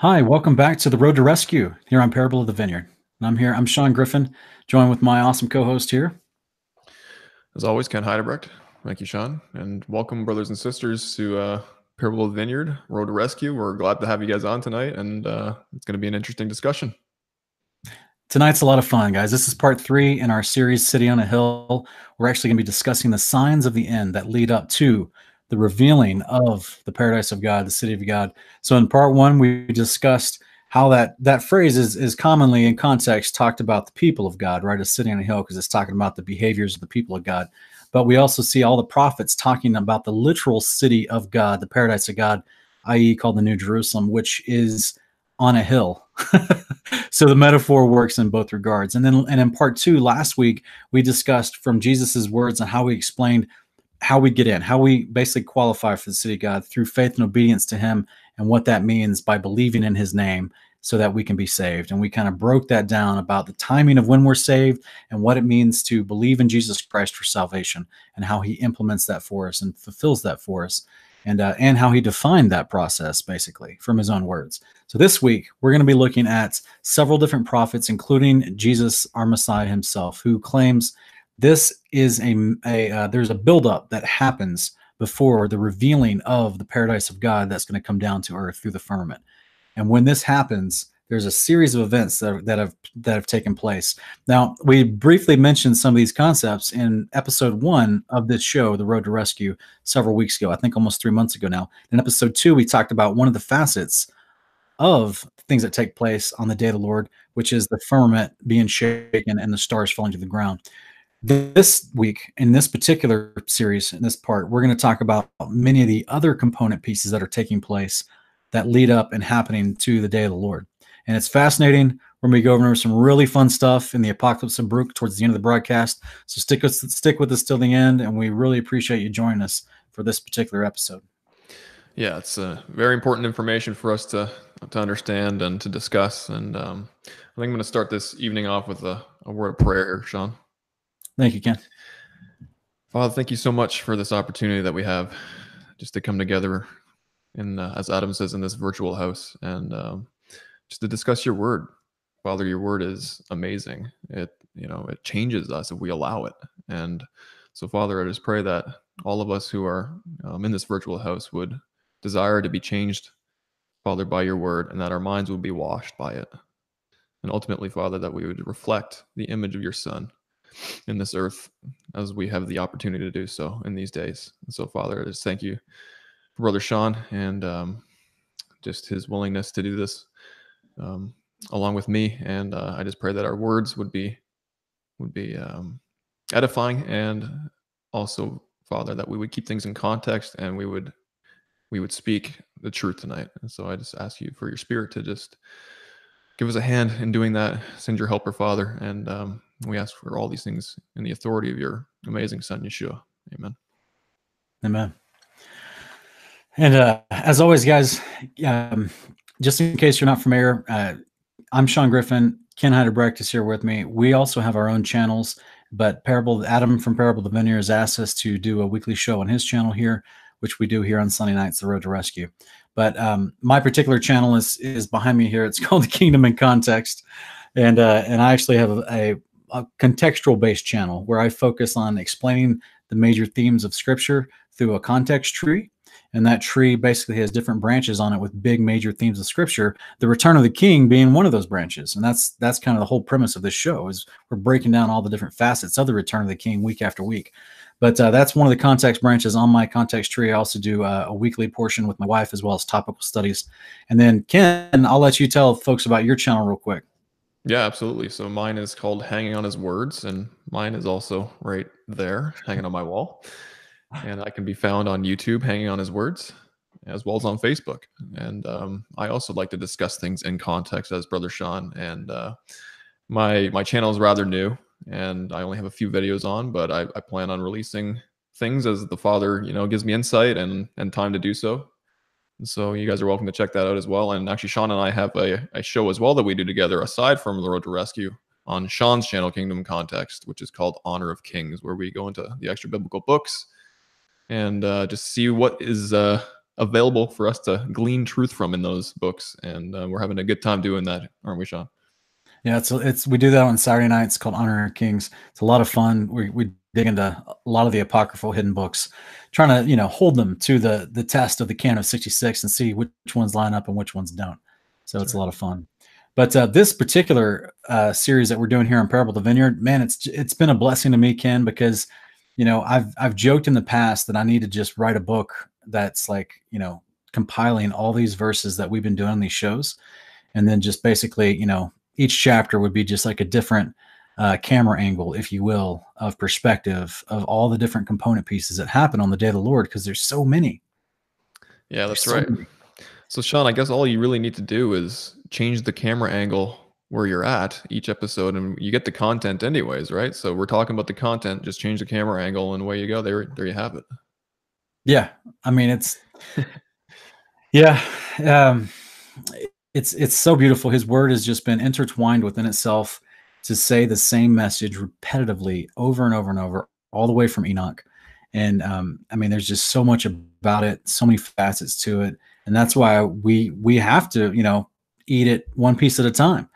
Hi, welcome back to the Road to Rescue here on Parable of the Vineyard. And I'm here. I'm Sean Griffin, joined with my awesome co-host here. As always, Ken Heidebrecht. Thank you, Sean, and welcome, brothers and sisters, to uh, Parable of the Vineyard, Road to Rescue. We're glad to have you guys on tonight, and uh, it's going to be an interesting discussion. Tonight's a lot of fun, guys. This is part three in our series, City on a Hill. We're actually going to be discussing the signs of the end that lead up to the revealing of the paradise of God, the city of God. So in part one, we discussed how that that phrase is is commonly in context talked about the people of God, right? A sitting on a hill, because it's talking about the behaviors of the people of God. But we also see all the prophets talking about the literal city of God, the paradise of God, i.e., called the New Jerusalem, which is on a hill. so the metaphor works in both regards. And then and in part two, last week, we discussed from Jesus's words and how we explained how we get in, how we basically qualify for the city of God through faith and obedience to Him, and what that means by believing in His name so that we can be saved. And we kind of broke that down about the timing of when we're saved and what it means to believe in Jesus Christ for salvation and how He implements that for us and fulfills that for us. And, uh, and how he defined that process basically from his own words. So this week we're going to be looking at several different prophets, including Jesus, our Messiah himself, who claims this is a, a uh, there's a buildup that happens before the revealing of the paradise of God that's going to come down to earth through the firmament. And when this happens, there's a series of events that, that have that have taken place. Now, we briefly mentioned some of these concepts in episode one of this show, The Road to Rescue, several weeks ago. I think almost three months ago now. In episode two, we talked about one of the facets of things that take place on the day of the Lord, which is the firmament being shaken and the stars falling to the ground. This week, in this particular series, in this part, we're going to talk about many of the other component pieces that are taking place that lead up and happening to the day of the Lord. And it's fascinating. We're going to go over some really fun stuff in the Apocalypse of Baruch towards the end of the broadcast. So stick with stick with us till the end, and we really appreciate you joining us for this particular episode. Yeah, it's uh, very important information for us to to understand and to discuss. And um, I think I'm going to start this evening off with a, a word of prayer, Sean. Thank you, Ken. Father, thank you so much for this opportunity that we have just to come together in, uh, as Adam says, in this virtual house and um, just to discuss your word. Father, your word is amazing. It, you know, it changes us if we allow it. And so, Father, I just pray that all of us who are um, in this virtual house would desire to be changed, Father, by your word, and that our minds would be washed by it. And ultimately, Father, that we would reflect the image of your Son in this earth as we have the opportunity to do so in these days. And so, Father, I just thank you for Brother Sean and um, just his willingness to do this um, along with me. And uh, I just pray that our words would be would be um, edifying and also, Father, that we would keep things in context and we would we would speak the truth tonight. And so I just ask you for your spirit to just give us a hand in doing that. Send your helper, Father, and um, we ask for all these things in the authority of your amazing Son, Yeshua. Amen. Amen. And uh, as always, guys, um, just in case you're not familiar, uh, I'm Sean Griffin. Ken Heidebrecht is here with me. We also have our own channels, but Parable Adam from Parable the Vineyard has asked us to do a weekly show on his channel here, which we do here on Sunday nights, The Road to Rescue. But um, my particular channel is is behind me here. It's called The Kingdom in Context, and uh, and I actually have a, a a contextual based channel where I focus on explaining the major themes of scripture through a context tree. And that tree basically has different branches on it with big major themes of scripture, the return of the king being one of those branches. And that's that's kind of the whole premise of this show is we're breaking down all the different facets of the return of the king week after week. But uh, that's one of the context branches on my context tree. I also do uh, a weekly portion with my wife as well as topical studies. And then Ken, I'll let you tell folks about your channel real quick. Yeah, absolutely. So mine is called Hanging on His Words, and mine is also right there, hanging on my wall. And I can be found on YouTube, Hanging on His Words, as well as on Facebook. And um, I also like to discuss things in context as Brother Sean. And uh, my my channel is rather new, and I only have a few videos on, but I, I plan on releasing things as the Father, you know, gives me insight and and time to do so. So you guys are welcome to check that out as well. And actually, Sean and I have a, a show as well that we do together aside from The Road to Rescue on Sean's channel, Kingdom Context, which is called Honor of Kings, where we go into the extra biblical books and uh, just see what is uh, available for us to glean truth from in those books, and uh, we're having a good time doing that, aren't we, Sean? Yeah, it's it's we do that on Saturday nights called Honor Kings. It's a lot of fun. We we dig into a lot of the apocryphal hidden books, trying to you know hold them to the the test of the canon of 66 and see which ones line up and which ones don't. So it's a lot of fun. But uh, this particular uh, series that we're doing here on Parable of the Vineyard, man, it's it's been a blessing to me, Ken, because you know I've I've joked in the past that I need to just write a book that's like you know compiling all these verses that we've been doing on these shows, and then just basically you know each chapter would be just like a different uh, camera angle, if you will, of perspective of all the different component pieces that happen on the day of the Lord, because there's so many. Yeah, that's right. So, Sean, I guess all you really need to do is change the camera angle where you're at each episode, and you get the content anyways, right? So, we're talking about the content. Just change the camera angle, and away you go. There, there you have it. Yeah, I mean, it's yeah. Um, it's it's so beautiful. His word has just been intertwined within itself to say the same message repetitively over and over and over, all the way from Enoch. And um, I mean, there's just so much about it, so many facets to it, and that's why we we have to, you know, eat it one piece at a time,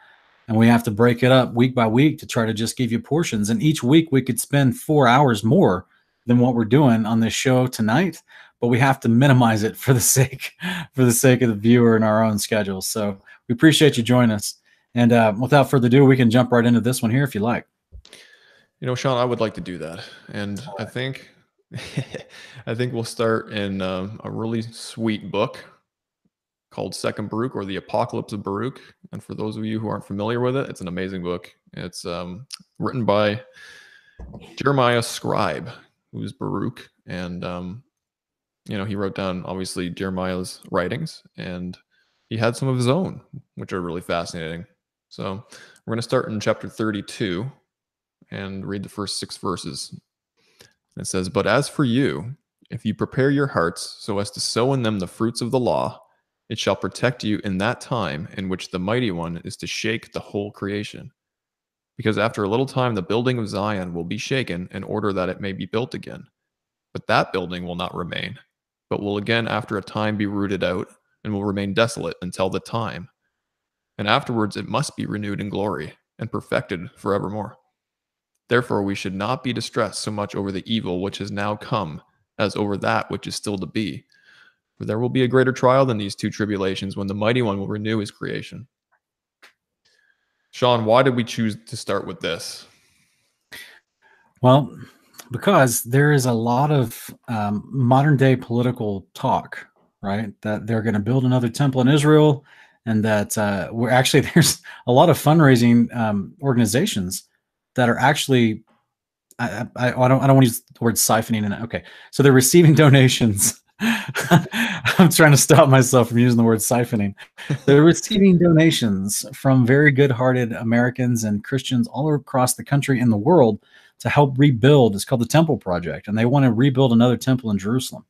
and we have to break it up week by week to try to just give you portions. And each week we could spend four hours more than what we're doing on this show tonight, but we have to minimize it for the sake for the sake of the viewer and our own schedules. So we appreciate you joining us. And uh, without further ado, we can jump right into this one here if you like. You know, Sean, I would like to do that, and I think I think we'll start in um, a really sweet book called Second Baruch or the Apocalypse of Baruch. And for those of you who aren't familiar with it, it's an amazing book. It's um, written by Jeremiah Scribe, who's Baruch, and um, you know, he wrote down obviously Jeremiah's writings and he had some of his own, which are really fascinating. So we're going to start in chapter 32 and read the first six verses. It says, But as for you, if you prepare your hearts so as to sow in them the fruits of the law, it shall protect you in that time in which the mighty one is to shake the whole creation. Because after a little time, the building of Zion will be shaken in order that it may be built again. But that building will not remain but will again after a time be rooted out and will remain desolate until the time. And afterwards it must be renewed in glory and perfected forevermore. Therefore, we should not be distressed so much over the evil which has now come as over that which is still to be. For there will be a greater trial than these two tribulations when the mighty one will renew his creation. Sean, why did we choose to start with this? Well, because there is a lot of um, modern day political talk, right? That they're going to build another temple in Israel, and that uh, we're actually there's a lot of fundraising um, organizations that are actually. I, I, I, don't I don't want to use the word siphoning in it. Okay, so they're receiving donations. I'm trying to stop myself from using the word siphoning. They're receiving donations from very good-hearted Americans and Christians all across the country and the world to help rebuild. It's called the Temple Project, and they want to rebuild another temple in Jerusalem.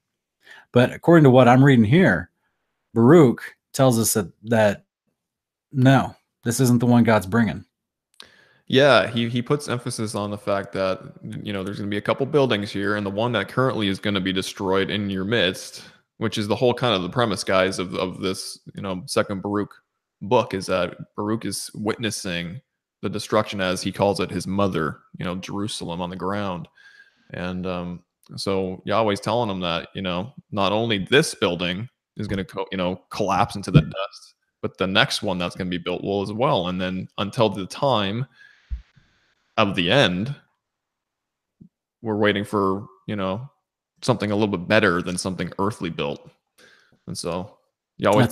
But according to what I'm reading here, Baruch tells us that that no, this isn't the one God's bringing. Yeah, he he puts emphasis on the fact that you know there's going to be a couple buildings here, and the one that currently is going to be destroyed in your midst, which is the whole kind of the premise, guys, of of this you know second Baruch book, is that Baruch is witnessing the destruction, as he calls it, his mother, you know, Jerusalem on the ground. And um, so Yahweh's telling him that, you know, not only this building is going to, co- you know, collapse into the dust, but the next one that's going to be built will as well. And then until the time of the end, we're waiting for, you know, something a little bit better than something earthly built. And so Yahweh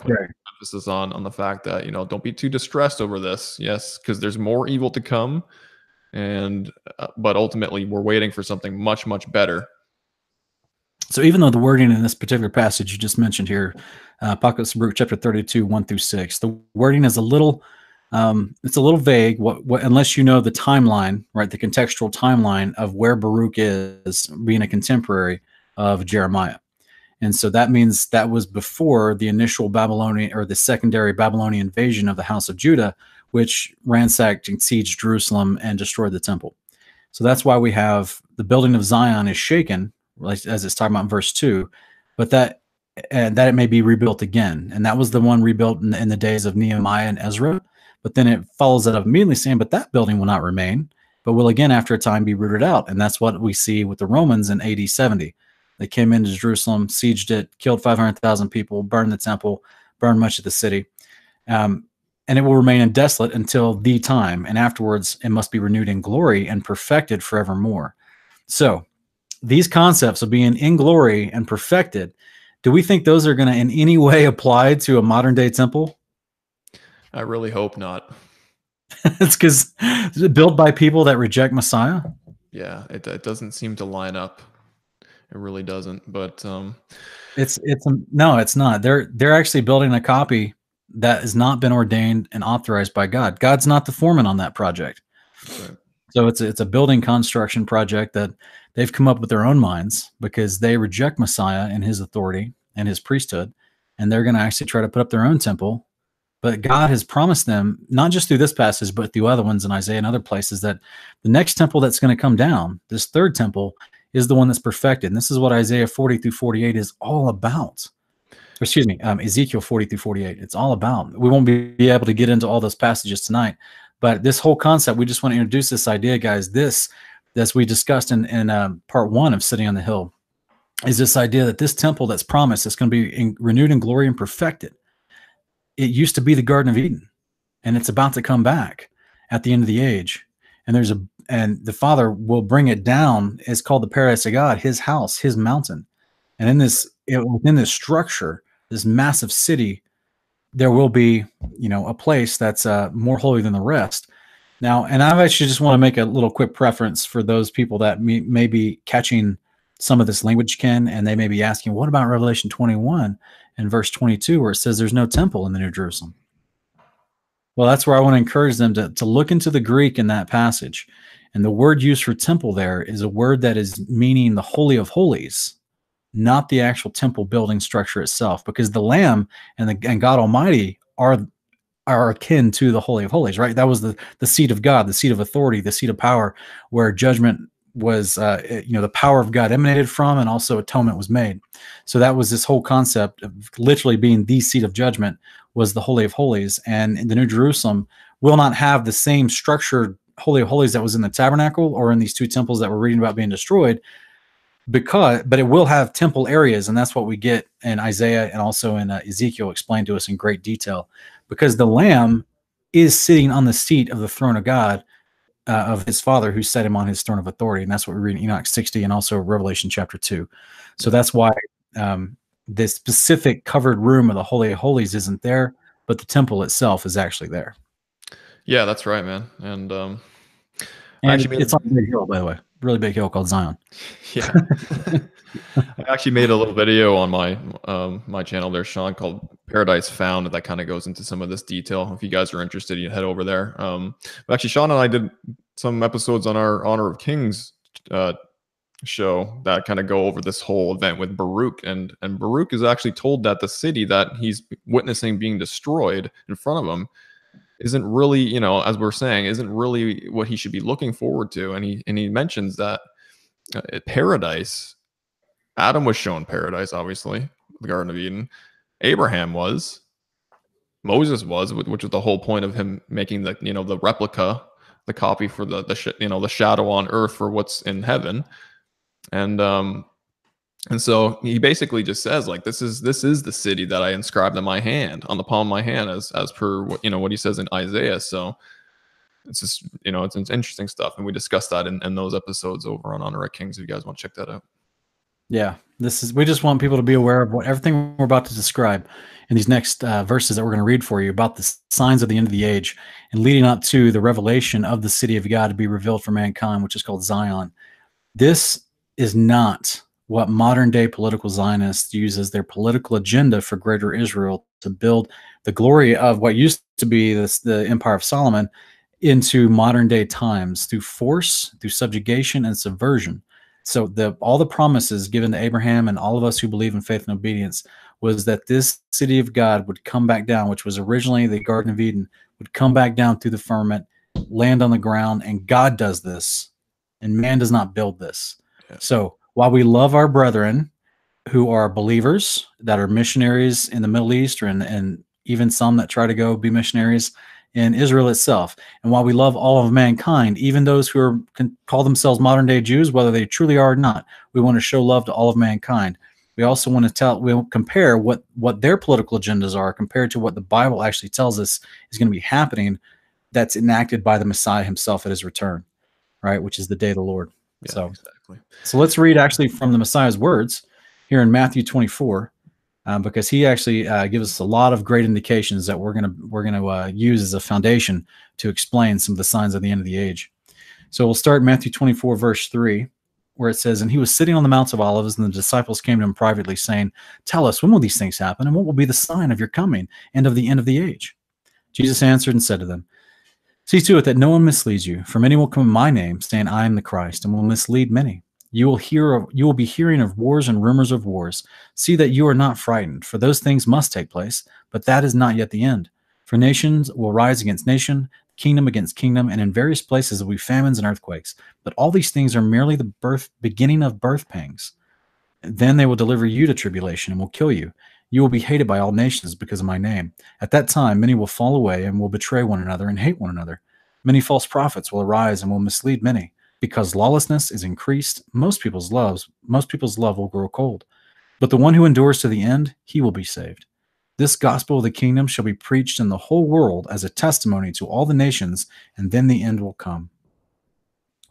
emphasis on on the fact that you know don't be too distressed over this. Yes, because there's more evil to come, and uh, but ultimately we're waiting for something much much better. So even though the wording in this particular passage you just mentioned here, uh, Apocalypse chapter 32, 1 through 6, the wording is a little um, it's a little vague what, what unless you know the timeline, right? The contextual timeline of where Baruch is being a contemporary of Jeremiah. And so that means that was before the initial Babylonian or the secondary Babylonian invasion of the house of Judah, which ransacked and sieged Jerusalem and destroyed the temple. So that's why we have the building of Zion is shaken, as it's talking about in verse two, but that and that it may be rebuilt again. And that was the one rebuilt in, in the days of Nehemiah and Ezra. But then it follows that up immediately saying, but that building will not remain, but will again after a time be rooted out. And that's what we see with the Romans in AD 70. They came into Jerusalem, sieged it, killed 500,000 people, burned the temple, burned much of the city. Um, and it will remain in desolate until the time. And afterwards, it must be renewed in glory and perfected forevermore. So, these concepts of being in glory and perfected, do we think those are going to in any way apply to a modern day temple? I really hope not. it's because built by people that reject Messiah. Yeah, it, it doesn't seem to line up. It really doesn't. But um, it's it's um, no, it's not. They're they're actually building a copy that has not been ordained and authorized by God. God's not the foreman on that project. Right. So it's a, it's a building construction project that they've come up with their own minds because they reject Messiah and his authority and his priesthood, and they're going to actually try to put up their own temple. But God has promised them, not just through this passage, but through other ones in Isaiah and other places, that the next temple that's going to come down, this third temple, is the one that's perfected. And this is what Isaiah 40 through 48 is all about. Excuse me, um, Ezekiel 40 through 48. It's all about. We won't be able to get into all those passages tonight, but this whole concept, we just want to introduce this idea, guys. This, as we discussed in, in um, part one of City on the Hill, is this idea that this temple that's promised is going to be in, renewed in glory and perfected. It used to be the Garden of Eden, and it's about to come back at the end of the age. And there's a and the Father will bring it down. It's called the paradise of God, His house, His mountain. And in this it, within this structure, this massive city, there will be you know a place that's uh, more holy than the rest. Now, and I actually just want to make a little quick preference for those people that may, may be catching some of this language, Ken, and they may be asking, what about Revelation 21 and verse 22, where it says there's no temple in the New Jerusalem? Well, that's where I want to encourage them to, to look into the Greek in that passage. And the word used for temple there is a word that is meaning the Holy of Holies, not the actual temple building structure itself, because the Lamb and, the, and God Almighty are are akin to the Holy of Holies, right? That was the the seat of God, the seat of authority, the seat of power, where judgment was uh, you know the power of God emanated from, and also atonement was made. So that was this whole concept of literally being the seat of judgment was the Holy of Holies, and the New Jerusalem will not have the same structured Holy of Holies that was in the tabernacle or in these two temples that we're reading about being destroyed. Because, but it will have temple areas, and that's what we get in Isaiah and also in uh, Ezekiel explained to us in great detail. Because the Lamb is sitting on the seat of the throne of God, uh, of his father who set him on his throne of authority. And that's what we read in Enoch 60 and also Revelation chapter 2. So that's why um, this specific covered room of the Holy of Holies isn't there, but the temple itself is actually there. Yeah, that's right, man. And, um, and it's on a big hill, by the way, really big hill called Zion. Yeah. I actually made a little video on my um, my channel there, Sean, called Paradise Found. That kind of goes into some of this detail. If you guys are interested, you head over there. Um, but actually, Sean and I did some episodes on our Honor of Kings uh, show that kind of go over this whole event with Baruch, and and Baruch is actually told that the city that he's witnessing being destroyed in front of him isn't really, you know, as we're saying, isn't really what he should be looking forward to. And he and he mentions that uh, paradise Adam was shown paradise, obviously, the Garden of Eden. Abraham was. Moses was, which was the whole point of him making the you know the replica, the copy for the the you know the shadow on earth for what's in heaven, and um, and so he basically just says like this is this is the city that I inscribed in my hand on the palm of my hand as as per what you know what he says in Isaiah. So it's just you know it's, it's interesting stuff, and we discussed that in, in those episodes over on Honor at Kings. If you guys want to check that out. Yeah, this is. We just want people to be aware of what everything we're about to describe in these next uh, verses that we're going to read for you about the signs of the end of the age and leading up to the revelation of the city of God to be revealed for mankind, which is called Zion. This is not what modern day political Zionists use as their political agenda for greater Israel to build the glory of what used to be this, the Empire of Solomon into modern day times through force, through subjugation, and subversion. So the all the promises given to Abraham and all of us who believe in faith and obedience was that this city of God would come back down, which was originally the Garden of Eden, would come back down through the firmament, land on the ground, and God does this, and man does not build this. Yeah. So while we love our brethren who are believers that are missionaries in the Middle East or in, and even some that try to go be missionaries in Israel itself. And while we love all of mankind, even those who are call themselves modern day Jews, whether they truly are or not, we want to show love to all of mankind. We also want to tell we compare what what their political agendas are compared to what the Bible actually tells us is going to be happening that's enacted by the Messiah himself at his return, right? Which is the day of the Lord. Yeah, so exactly. So let's read actually from the Messiah's words here in Matthew 24 um, because he actually uh, gives us a lot of great indications that we're gonna we're gonna uh, use as a foundation to explain some of the signs of the end of the age. So we'll start Matthew 24 verse three, where it says, "And he was sitting on the Mount of Olives, and the disciples came to him privately, saying, Tell us, when will these things happen, and what will be the sign of your coming and of the end of the age?" Jesus answered and said to them. See to it that no one misleads you, for many will come in my name, saying, I am the Christ, and will mislead many. You will hear of, you will be hearing of wars and rumors of wars. See that you are not frightened, for those things must take place, but that is not yet the end. For nations will rise against nation, kingdom against kingdom, and in various places will be famines and earthquakes. But all these things are merely the birth beginning of birth pangs. Then they will deliver you to tribulation and will kill you. You will be hated by all nations because of my name. At that time, many will fall away and will betray one another and hate one another. Many false prophets will arise and will mislead many because lawlessness is increased most people's loves most people's love will grow cold but the one who endures to the end he will be saved this gospel of the kingdom shall be preached in the whole world as a testimony to all the nations and then the end will come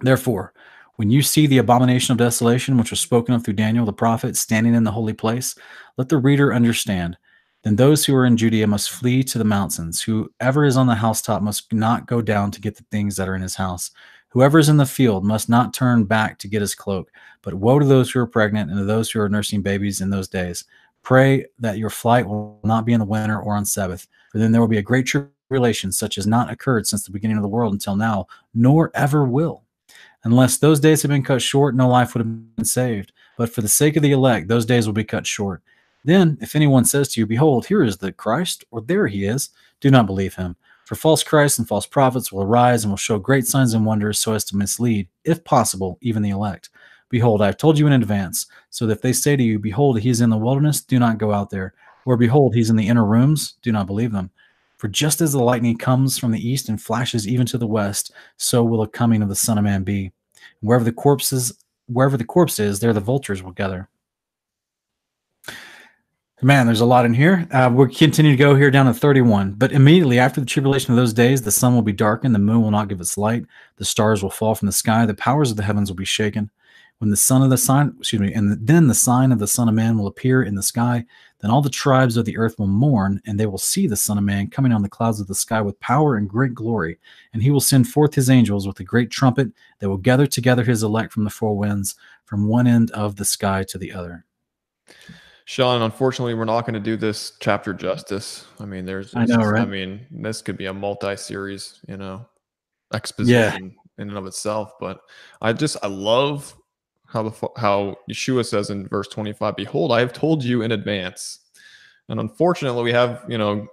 therefore when you see the abomination of desolation which was spoken of through daniel the prophet standing in the holy place let the reader understand then those who are in Judea must flee to the mountains. Whoever is on the housetop must not go down to get the things that are in his house. Whoever is in the field must not turn back to get his cloak. But woe to those who are pregnant and to those who are nursing babies in those days. Pray that your flight will not be in the winter or on Sabbath, for then there will be a great tribulation, such as not occurred since the beginning of the world until now, nor ever will. Unless those days had been cut short, no life would have been saved. But for the sake of the elect, those days will be cut short. Then, if anyone says to you, Behold, here is the Christ, or there he is, do not believe him. For false Christs and false prophets will arise and will show great signs and wonders so as to mislead, if possible, even the elect. Behold, I have told you in advance, so that if they say to you, Behold, he is in the wilderness, do not go out there. Or behold, he is in the inner rooms, do not believe them. For just as the lightning comes from the east and flashes even to the west, so will the coming of the Son of Man be. Wherever the corpses, wherever the corpse is, there the vultures will gather. Man, there's a lot in here. Uh, we'll continue to go here down to 31. But immediately after the tribulation of those days, the sun will be darkened, the moon will not give its light, the stars will fall from the sky, the powers of the heavens will be shaken. When the son of the sign, excuse me, and then the sign of the Son of Man will appear in the sky, then all the tribes of the earth will mourn, and they will see the Son of Man coming on the clouds of the sky with power and great glory. And he will send forth his angels with a great trumpet that will gather together his elect from the four winds, from one end of the sky to the other. Sean, unfortunately, we're not going to do this chapter justice. I mean, there's, I know, right? I mean, this could be a multi-series, you know, exposition yeah. in and of itself. But I just, I love how the how Yeshua says in verse 25, "Behold, I have told you in advance." And unfortunately, we have, you know,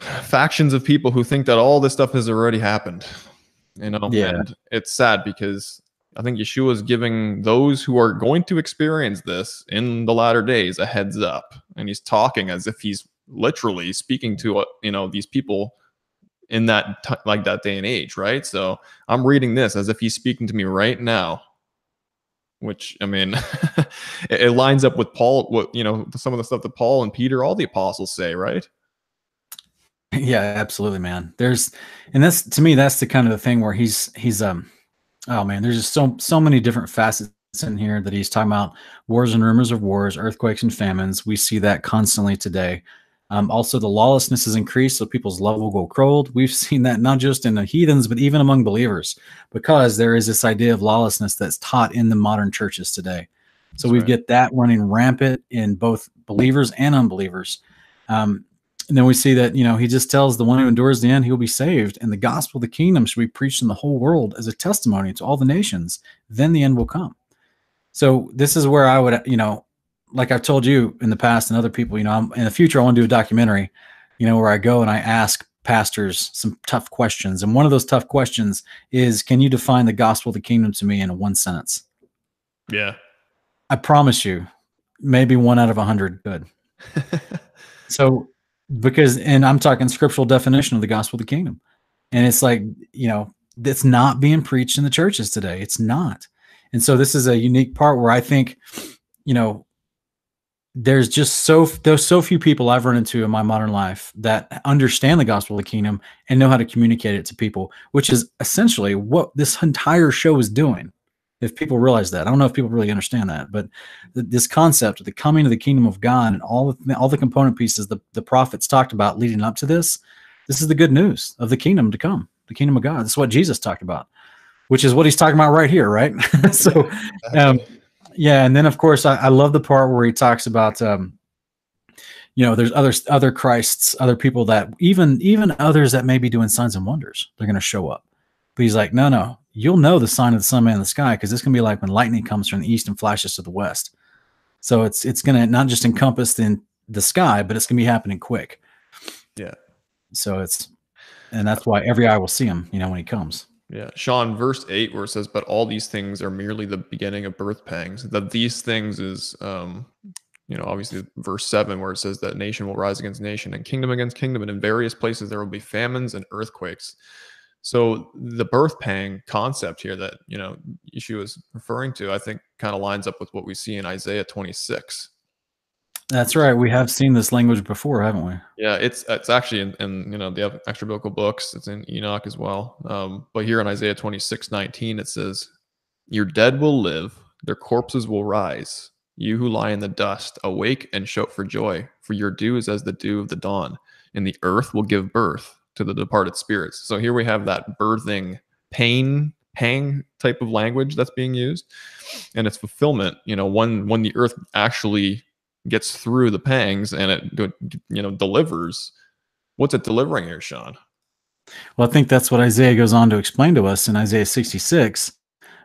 factions of people who think that all this stuff has already happened. You know, yeah. and it's sad because I think Yeshua is giving those who are going to experience this in the latter days a heads up, and he's talking as if he's literally speaking to uh, you know these people in that t- like that day and age, right? So I'm reading this as if he's speaking to me right now, which I mean, it, it lines up with Paul. What you know, some of the stuff that Paul and Peter, all the apostles say, right? Yeah, absolutely, man. There's, and that's to me, that's the kind of the thing where he's he's um Oh man, there's just so so many different facets in here that he's talking about wars and rumors of wars, earthquakes and famines. We see that constantly today. Um, also, the lawlessness has increased, so people's love will go cold. We've seen that not just in the heathens, but even among believers, because there is this idea of lawlessness that's taught in the modern churches today. So we right. get that running rampant in both believers and unbelievers. Um, and then we see that, you know, he just tells the one who endures the end, he will be saved. And the gospel of the kingdom should be preached in the whole world as a testimony to all the nations. Then the end will come. So this is where I would, you know, like I've told you in the past and other people, you know, I'm, in the future, I want to do a documentary, you know, where I go and I ask pastors some tough questions. And one of those tough questions is, can you define the gospel of the kingdom to me in one sentence? Yeah. I promise you, maybe one out of a hundred could. so because and I'm talking scriptural definition of the gospel of the kingdom. And it's like, you know, it's not being preached in the churches today. It's not. And so this is a unique part where I think, you know, there's just so there's so few people I've run into in my modern life that understand the gospel of the kingdom and know how to communicate it to people, which is essentially what this entire show is doing. If people realize that, I don't know if people really understand that, but th- this concept of the coming of the kingdom of God and all the all the component pieces the, the prophets talked about leading up to this, this is the good news of the kingdom to come, the kingdom of God. This is what Jesus talked about, which is what he's talking about right here, right? so, um, yeah, and then of course I, I love the part where he talks about um, you know, there's other other Christs, other people that even even others that may be doing signs and wonders, they're going to show up. But he's like, no, no, you'll know the sign of the sun man in the sky because it's going to be like when lightning comes from the east and flashes to the west. So it's it's going to not just encompass in the sky, but it's going to be happening quick. Yeah. So it's and that's why every eye will see him, you know, when he comes. Yeah. Sean, verse 8, where it says, But all these things are merely the beginning of birth pangs. That these things is, um, you know, obviously verse 7, where it says that nation will rise against nation and kingdom against kingdom. And in various places there will be famines and earthquakes. So the birth pang concept here that, you know, Yeshua is referring to, I think kind of lines up with what we see in Isaiah 26. That's right. We have seen this language before, haven't we? Yeah, it's it's actually in, in you know the extra biblical books. It's in Enoch as well. Um, but here in Isaiah 26, 19, it says, Your dead will live, their corpses will rise. You who lie in the dust, awake and shout for joy, for your dew is as the dew of the dawn, and the earth will give birth to the departed spirits. So here we have that birthing pain, pang type of language that's being used, and its fulfillment. You know, when when the earth actually gets through the pangs and it you know delivers what's it delivering here sean? Well i think that's what isaiah goes on to explain to us in isaiah 66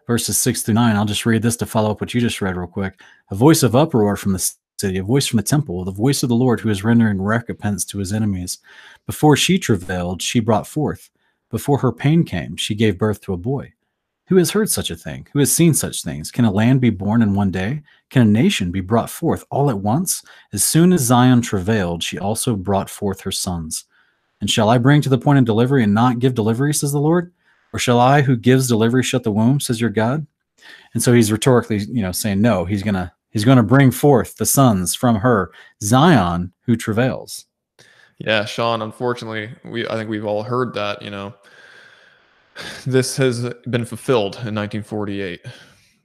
verses 6 through 9 i'll just read this to follow up what you just read real quick. A voice of uproar from the city a voice from the temple the voice of the lord who is rendering recompense to his enemies. Before she travailed she brought forth. Before her pain came she gave birth to a boy who has heard such a thing? Who has seen such things? Can a land be born in one day? Can a nation be brought forth all at once? As soon as Zion travailed, she also brought forth her sons. And shall I bring to the point of delivery and not give delivery, says the Lord? Or shall I who gives delivery shut the womb, says your God? And so he's rhetorically, you know, saying no, he's gonna he's gonna bring forth the sons from her, Zion who travails. Yeah, Sean, unfortunately, we I think we've all heard that, you know this has been fulfilled in 1948.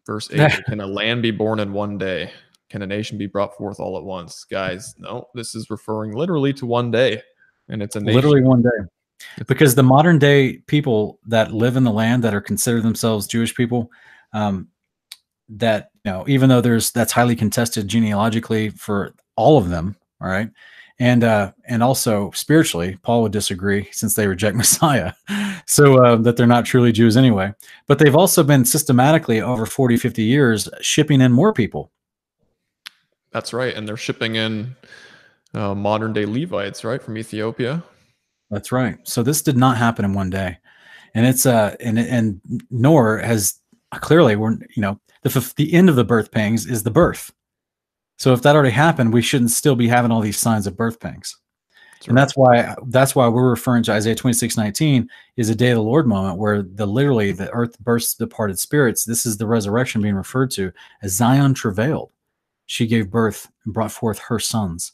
Verse 8 Can a land be born in one day? Can a nation be brought forth all at once? Guys, no, this is referring literally to one day. And it's a nation. Literally one day. Because the modern day people that live in the land that are considered themselves Jewish people, um, that, you know, even though there's that's highly contested genealogically for all of them, all right, and uh, and also spiritually, Paul would disagree since they reject Messiah, so uh, that they're not truly Jews anyway. But they've also been systematically over 40, 50 years shipping in more people. That's right, and they're shipping in uh, modern day Levites, right, from Ethiopia. That's right. So this did not happen in one day, and it's uh and and nor has clearly we're you know the the end of the birth pangs is the birth so if that already happened, we shouldn't still be having all these signs of birth pangs. That's and right. that's why that's why we're referring to Isaiah 26, 19 is a day of the Lord moment where the literally the earth bursts departed spirits. This is the resurrection being referred to as Zion travailed. She gave birth and brought forth her sons.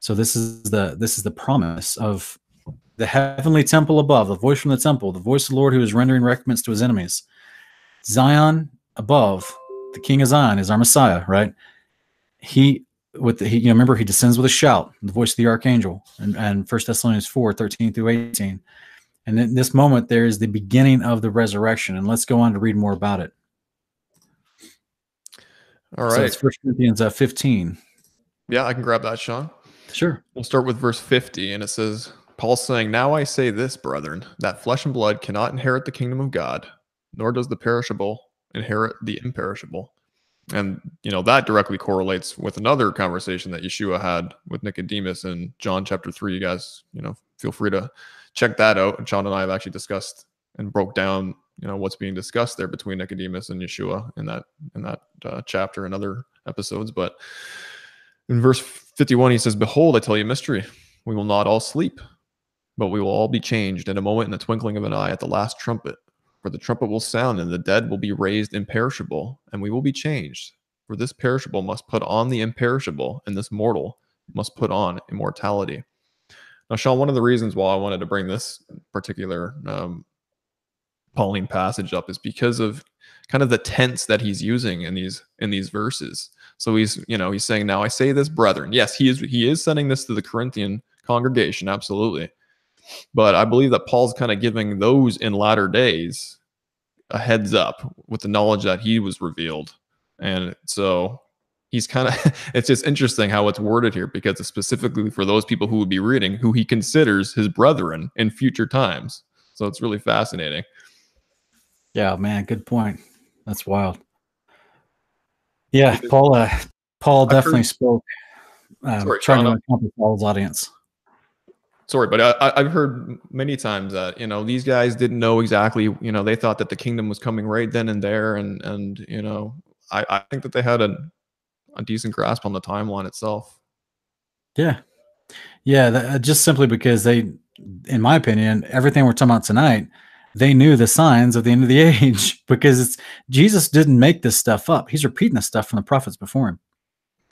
So this is the this is the promise of the heavenly temple above, the voice from the temple, the voice of the Lord who is rendering recompense to his enemies. Zion above, the King of Zion is our Messiah, right? He with the, he, you know, remember he descends with a shout, the voice of the archangel, and, and First Thessalonians 4, 13 through 18. And in this moment, there is the beginning of the resurrection. And let's go on to read more about it. All right. So it's First Corinthians uh, 15. Yeah, I can grab that, Sean. Sure. We'll start with verse 50, and it says, Paul saying, Now I say this, brethren, that flesh and blood cannot inherit the kingdom of God, nor does the perishable inherit the imperishable. And you know that directly correlates with another conversation that Yeshua had with Nicodemus in John chapter three. You guys, you know, feel free to check that out. And and I have actually discussed and broke down, you know, what's being discussed there between Nicodemus and Yeshua in that in that uh, chapter and other episodes. But in verse 51, he says, Behold, I tell you a mystery. We will not all sleep, but we will all be changed in a moment in the twinkling of an eye at the last trumpet. For the trumpet will sound, and the dead will be raised imperishable, and we will be changed. For this perishable must put on the imperishable, and this mortal must put on immortality. Now, Sean, one of the reasons why I wanted to bring this particular um, Pauline passage up is because of kind of the tense that he's using in these in these verses. So he's you know he's saying now I say this brethren. Yes, he is he is sending this to the Corinthian congregation absolutely. But I believe that Paul's kind of giving those in latter days a heads up with the knowledge that he was revealed. And so he's kind of it's just interesting how it's worded here because it's specifically for those people who would be reading who he considers his brethren in future times. So it's really fascinating. Yeah, man, good point. That's wild. Yeah, Paul. Uh, Paul definitely heard, spoke, um, sorry, trying to accomplish Paul's audience. Sorry, but I, I've heard many times that you know these guys didn't know exactly. You know, they thought that the kingdom was coming right then and there, and and you know, I, I think that they had a a decent grasp on the timeline itself. Yeah, yeah, that, uh, just simply because they, in my opinion, everything we're talking about tonight they knew the signs of the end of the age because it's Jesus didn't make this stuff up. He's repeating the stuff from the prophets before him.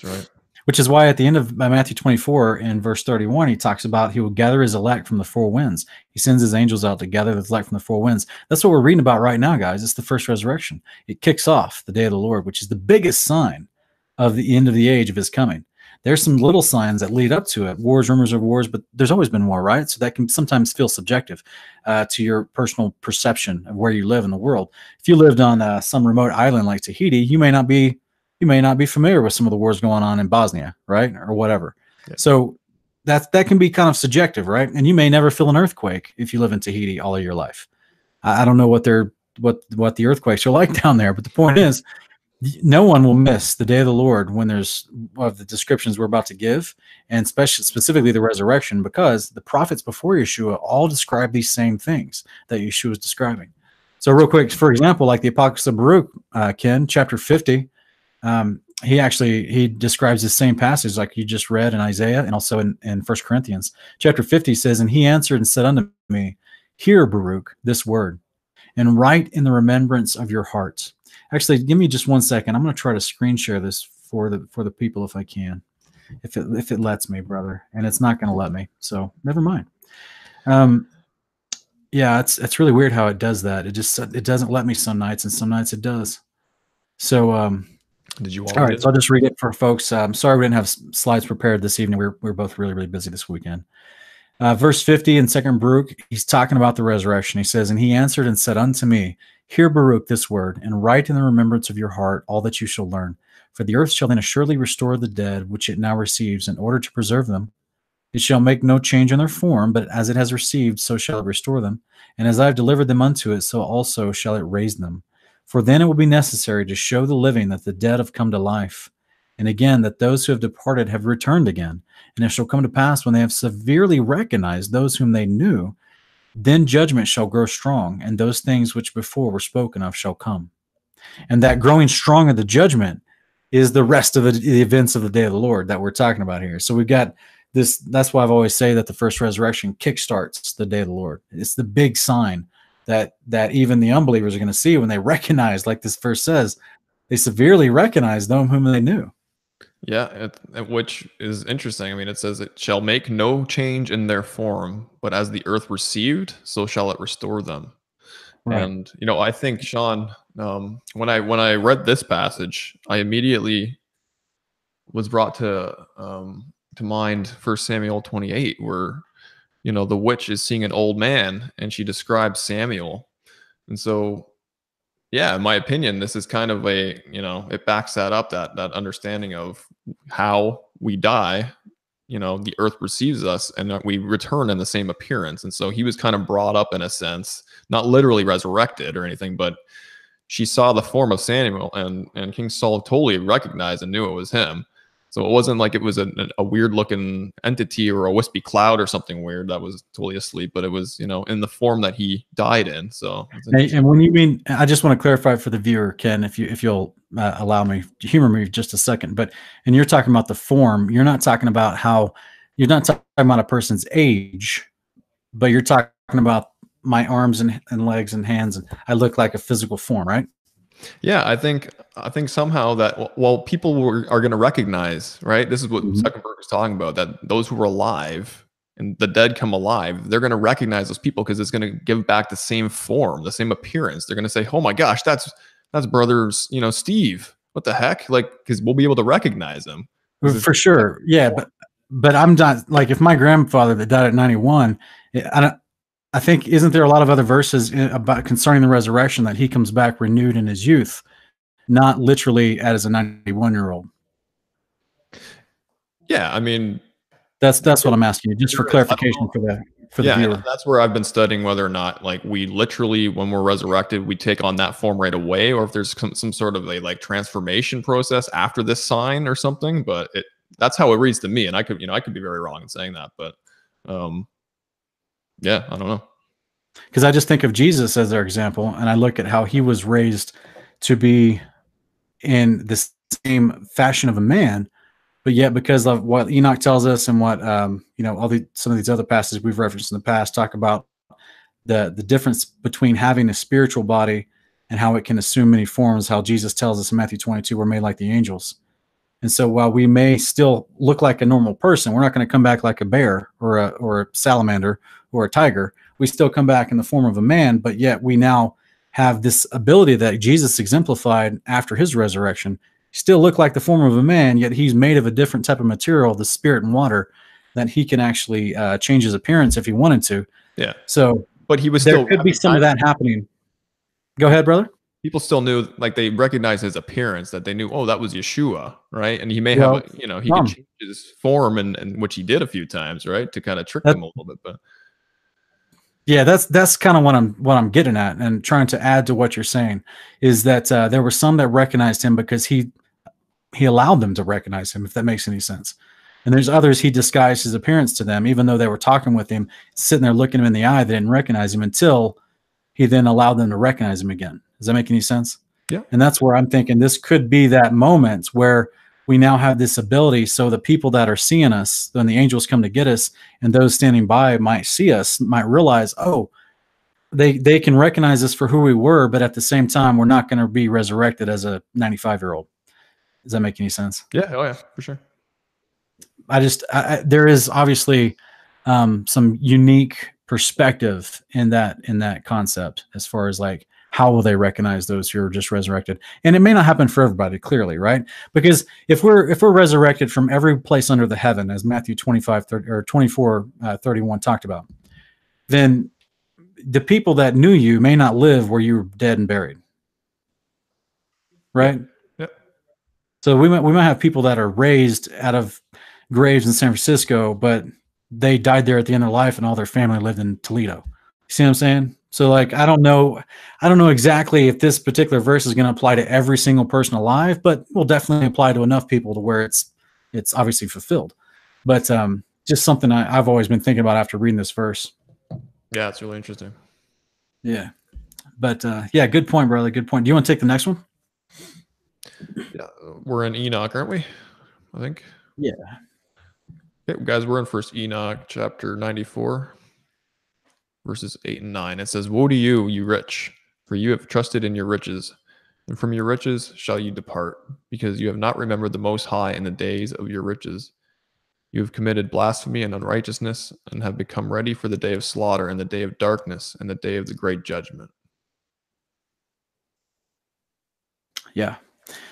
That's right. Which is why at the end of uh, Matthew 24 in verse 31, he talks about he will gather his elect from the four winds. He sends his angels out to gather his elect from the four winds. That's what we're reading about right now, guys. It's the first resurrection. It kicks off the day of the Lord, which is the biggest sign of the end of the age of his coming there's some little signs that lead up to it wars rumors of wars but there's always been war right so that can sometimes feel subjective uh, to your personal perception of where you live in the world if you lived on uh, some remote island like tahiti you may not be you may not be familiar with some of the wars going on in bosnia right or whatever yeah. so that that can be kind of subjective right and you may never feel an earthquake if you live in tahiti all of your life i, I don't know what they're what what the earthquakes are like down there but the point is no one will miss the day of the Lord when there's of the descriptions we're about to give, and especially specifically the resurrection, because the prophets before Yeshua all describe these same things that Yeshua is describing. So, real quick, for example, like the Apocalypse of Baruch, uh, Ken, chapter 50, um, he actually he describes the same passage like you just read in Isaiah and also in, in 1 Corinthians. Chapter 50 says, And he answered and said unto me, Hear, Baruch, this word, and write in the remembrance of your hearts Actually, give me just one second. I'm going to try to screen share this for the for the people if I can, if it if it lets me, brother. And it's not going to let me, so never mind. Um, yeah, it's it's really weird how it does that. It just it doesn't let me some nights, and some nights it does. So um, did you want? All right, so I'll just read it for folks. I'm um, sorry we didn't have slides prepared this evening. We we're we we're both really really busy this weekend. Uh, verse 50 in Second Baruch, he's talking about the resurrection. He says, And he answered and said unto me, Hear, Baruch, this word, and write in the remembrance of your heart all that you shall learn. For the earth shall then assuredly restore the dead which it now receives, in order to preserve them. It shall make no change in their form, but as it has received, so shall it restore them. And as I have delivered them unto it, so also shall it raise them. For then it will be necessary to show the living that the dead have come to life, and again that those who have departed have returned again. And it shall come to pass when they have severely recognized those whom they knew then judgment shall grow strong, and those things which before were spoken of shall come. And that growing strong of the judgment is the rest of the, the events of the day of the Lord that we're talking about here. So we've got this. That's why I've always say that the first resurrection kickstarts the day of the Lord. It's the big sign that that even the unbelievers are going to see when they recognize, like this verse says, they severely recognize them whom they knew. Yeah, it, which is interesting. I mean, it says it shall make no change in their form, but as the earth received, so shall it restore them. Right. And you know, I think Sean, um, when I when I read this passage, I immediately was brought to um, to mind First Samuel twenty eight, where you know the witch is seeing an old man, and she describes Samuel, and so yeah in my opinion this is kind of a you know it backs that up that that understanding of how we die you know the earth receives us and we return in the same appearance. And so he was kind of brought up in a sense not literally resurrected or anything but she saw the form of samuel and and king saul totally recognized and knew it was him So it wasn't like it was a, a weird looking entity or a wispy cloud or something weird that was totally asleep, but it was, you know, in the form that he died in. So, and, and when you mean, I just want to clarify for the viewer, Ken, if you if you'll uh, allow me, humor me just a second. But and you're talking about the form. You're not talking about how you're not talking about a person's age, but you're talking about my arms and, and legs and hands, and I look like a physical form, right? Yeah, I think I think somehow that well, people were, are going to recognize, right? This is what mm-hmm. Zuckerberg is talking about that those who were alive and the dead come alive, they're going to recognize those people because it's going to give back the same form, the same appearance. They're going to say, "Oh my gosh, that's that's brothers, you know, Steve. What the heck?" Like because we'll be able to recognize him. For sure, yeah, but but I'm not like if my grandfather that died at 91, I don't I think isn't there a lot of other verses about concerning the resurrection that he comes back renewed in his youth, not literally as a 91 year old. Yeah, I mean, that's that's what I'm asking you, just for clarification for the for the yeah, viewer. That's where I've been studying whether or not like we literally when we're resurrected we take on that form right away, or if there's some, some sort of a like transformation process after this sign or something. But it that's how it reads to me, and I could you know I could be very wrong in saying that, but um yeah, I don't know. Because I just think of Jesus as our example, and I look at how he was raised to be in the same fashion of a man, but yet because of what Enoch tells us and what um, you know, all the some of these other passages we've referenced in the past talk about the the difference between having a spiritual body and how it can assume many forms. How Jesus tells us in Matthew 22, we're made like the angels. And so while we may still look like a normal person, we're not going to come back like a bear or a or a salamander or a tiger. We still come back in the form of a man, but yet we now have this ability that Jesus exemplified after his resurrection. Still look like the form of a man, yet he's made of a different type of material, the spirit and water, that he can actually uh, change his appearance if he wanted to. Yeah. So, but he was there still could be some of that happening. Go ahead, brother people still knew like they recognized his appearance that they knew oh that was yeshua right and he may well, have you know he um, could change his form and, and which he did a few times right to kind of trick them a little bit but yeah that's that's kind of what i'm what i'm getting at and trying to add to what you're saying is that uh, there were some that recognized him because he he allowed them to recognize him if that makes any sense and there's others he disguised his appearance to them even though they were talking with him sitting there looking him in the eye they didn't recognize him until he then allowed them to recognize him again does that make any sense? Yeah. And that's where I'm thinking this could be that moment where we now have this ability so the people that are seeing us, when the angels come to get us, and those standing by might see us, might realize, oh, they they can recognize us for who we were, but at the same time, we're not going to be resurrected as a 95 year old. Does that make any sense? Yeah. Oh yeah, for sure. I just I, I, there is obviously um, some unique perspective in that in that concept as far as like how will they recognize those who are just resurrected? And it may not happen for everybody clearly right? Because if we're if we're resurrected from every place under the heaven as matthew 25 30, or 24 uh, 31 talked about then the people that knew you may not live where you were dead and buried. Right? Yep. so we might we might have people that are raised out of graves in san francisco but they died there at the end of life and all their family lived in toledo. You see what i'm saying so like I don't know I don't know exactly if this particular verse is going to apply to every single person alive, but will definitely apply to enough people to where it's it's obviously fulfilled. But um just something I, have always been thinking about after reading this verse. Yeah, it's really interesting. Yeah. But uh yeah, good point, brother. Good point. Do you want to take the next one? Yeah, we're in Enoch, aren't we? I think. Yeah. Okay, guys, we're in first Enoch chapter 94 verses 8 and 9. It says, Woe to you, you rich, for you have trusted in your riches, and from your riches shall you depart, because you have not remembered the Most High in the days of your riches. You have committed blasphemy and unrighteousness, and have become ready for the day of slaughter, and the day of darkness, and the day of the great judgment. Yeah.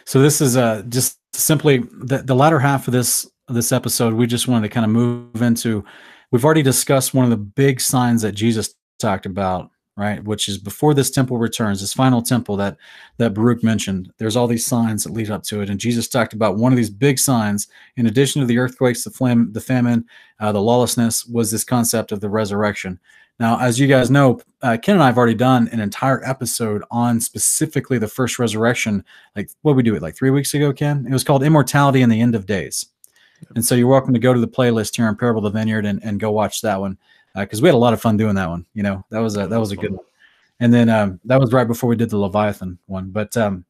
So this is uh, just simply the, the latter half of this this episode. We just wanted to kind of move into we've already discussed one of the big signs that Jesus talked about, right? Which is before this temple returns, this final temple that that Baruch mentioned. There's all these signs that lead up to it, and Jesus talked about one of these big signs. In addition to the earthquakes, the flame, the famine, uh, the lawlessness, was this concept of the resurrection. Now, as you guys know, uh, Ken and I have already done an entire episode on specifically the first resurrection. Like, what we do it like three weeks ago, Ken? It was called Immortality and the End of Days. And so you're welcome to go to the playlist here on Parable of the Vineyard and, and go watch that one because uh, we had a lot of fun doing that one. You know, that was a that was a good one. And then um, that was right before we did the Leviathan one. But um,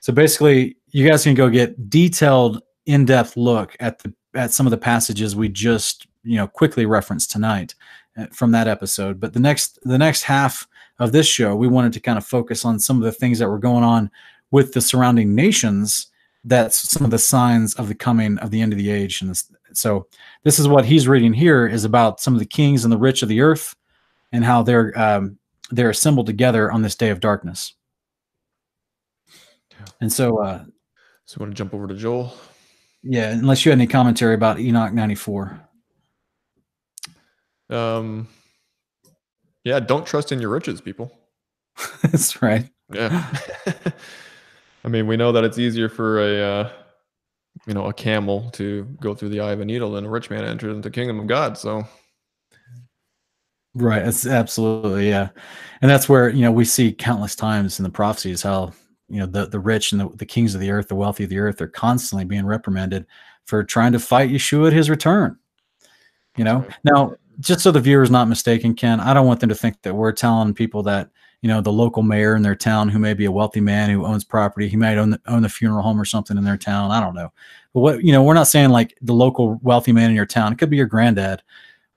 so basically, you guys can go get detailed, in depth look at the at some of the passages we just you know quickly referenced tonight uh, from that episode. But the next the next half of this show, we wanted to kind of focus on some of the things that were going on with the surrounding nations. That's some of the signs of the coming of the end of the age. And this, so this is what he's reading here is about some of the kings and the rich of the earth and how they're um, they're assembled together on this day of darkness. And so, uh, so you want to jump over to Joel? Yeah, unless you had any commentary about Enoch 94. Um, yeah, don't trust in your riches, people. That's right. Yeah. I mean, we know that it's easier for a, uh, you know, a camel to go through the eye of a needle than a rich man enter into the kingdom of God. So, right, it's absolutely yeah, and that's where you know we see countless times in the prophecies how you know the the rich and the, the kings of the earth, the wealthy of the earth, are constantly being reprimanded for trying to fight Yeshua at his return. You know, now just so the viewer is not mistaken, Ken, I don't want them to think that we're telling people that you know the local mayor in their town who may be a wealthy man who owns property, he might own the, own the funeral home or something in their town. I don't know, but what you know, we're not saying like the local wealthy man in your town. It could be your granddad.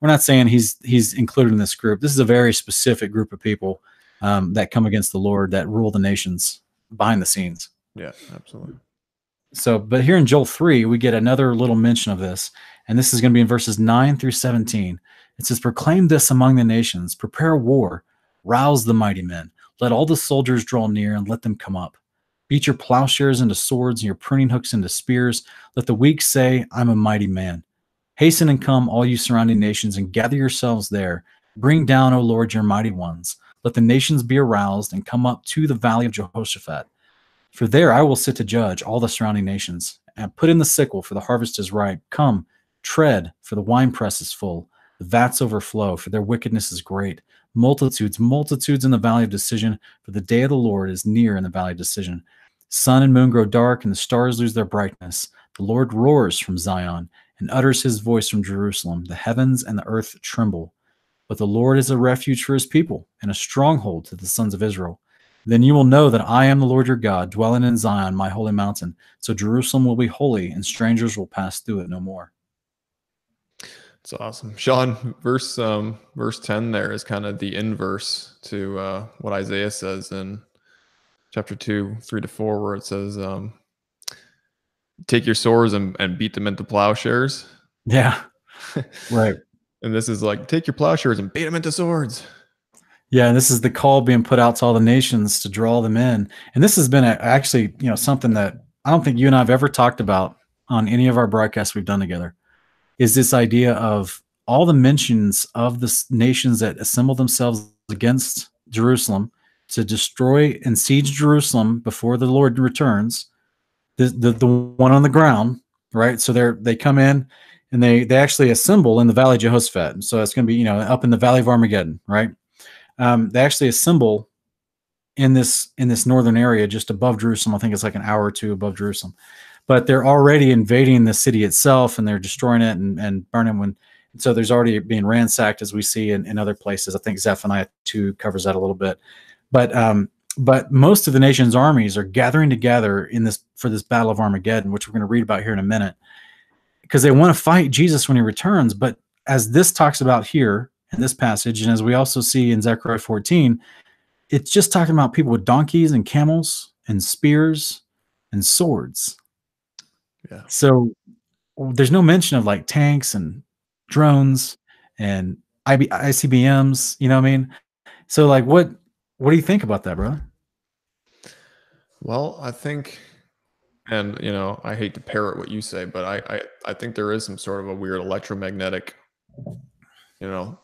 We're not saying he's he's included in this group. This is a very specific group of people um, that come against the Lord that rule the nations behind the scenes. Yeah, absolutely. So, but here in Joel 3, we get another little mention of this. And this is going to be in verses 9 through 17. It says, Proclaim this among the nations, prepare war, rouse the mighty men, let all the soldiers draw near and let them come up. Beat your plowshares into swords and your pruning hooks into spears. Let the weak say, I'm a mighty man. Hasten and come, all you surrounding nations, and gather yourselves there. Bring down, O Lord, your mighty ones. Let the nations be aroused and come up to the valley of Jehoshaphat. For there I will sit to judge all the surrounding nations, and put in the sickle, for the harvest is ripe. Come, tread, for the winepress is full. The vats overflow, for their wickedness is great. Multitudes, multitudes in the valley of decision, for the day of the Lord is near in the valley of decision. Sun and moon grow dark, and the stars lose their brightness. The Lord roars from Zion and utters his voice from Jerusalem. The heavens and the earth tremble. But the Lord is a refuge for his people and a stronghold to the sons of Israel. Then you will know that I am the Lord your God, dwelling in Zion, my holy mountain. So Jerusalem will be holy, and strangers will pass through it no more. It's awesome, Sean. Verse um, verse ten there is kind of the inverse to uh, what Isaiah says in chapter two, three to four, where it says, um, "Take your swords and, and beat them into plowshares." Yeah, right. And this is like, take your plowshares and beat them into swords. Yeah, and this is the call being put out to all the nations to draw them in. And this has been a, actually, you know, something that I don't think you and I have ever talked about on any of our broadcasts we've done together. Is this idea of all the mentions of the nations that assemble themselves against Jerusalem to destroy and siege Jerusalem before the Lord returns. The the, the one on the ground, right? So they're they come in and they they actually assemble in the Valley of Jehoshaphat. So it's going to be you know up in the Valley of Armageddon, right? Um, they actually assemble in this in this northern area just above Jerusalem. I think it's like an hour or two above Jerusalem, but they're already invading the city itself and they're destroying it and, and burning when. So there's already being ransacked as we see in, in other places. I think Zephaniah two covers that a little bit, but um, but most of the nation's armies are gathering together in this for this battle of Armageddon, which we're going to read about here in a minute because they want to fight Jesus when he returns. But as this talks about here in this passage, and as we also see in Zechariah 14, it's just talking about people with donkeys and camels and spears and swords. Yeah. So there's no mention of like tanks and drones and IB, ICBMs. You know what I mean? So like, what what do you think about that, bro? Well, I think and you know, I hate to parrot what you say, but I, I, I think there is some sort of a weird electromagnetic, you know,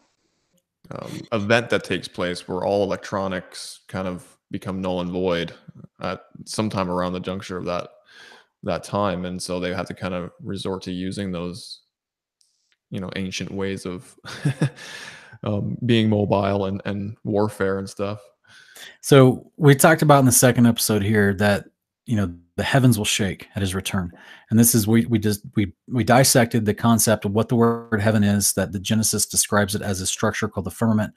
um, event that takes place where all electronics kind of become null and void at sometime around the juncture of that that time, and so they have to kind of resort to using those, you know, ancient ways of um, being mobile and and warfare and stuff. So we talked about in the second episode here that you know the heavens will shake at his return, and this is we we just we we dissected the concept of what the word heaven is. That the Genesis describes it as a structure called the firmament.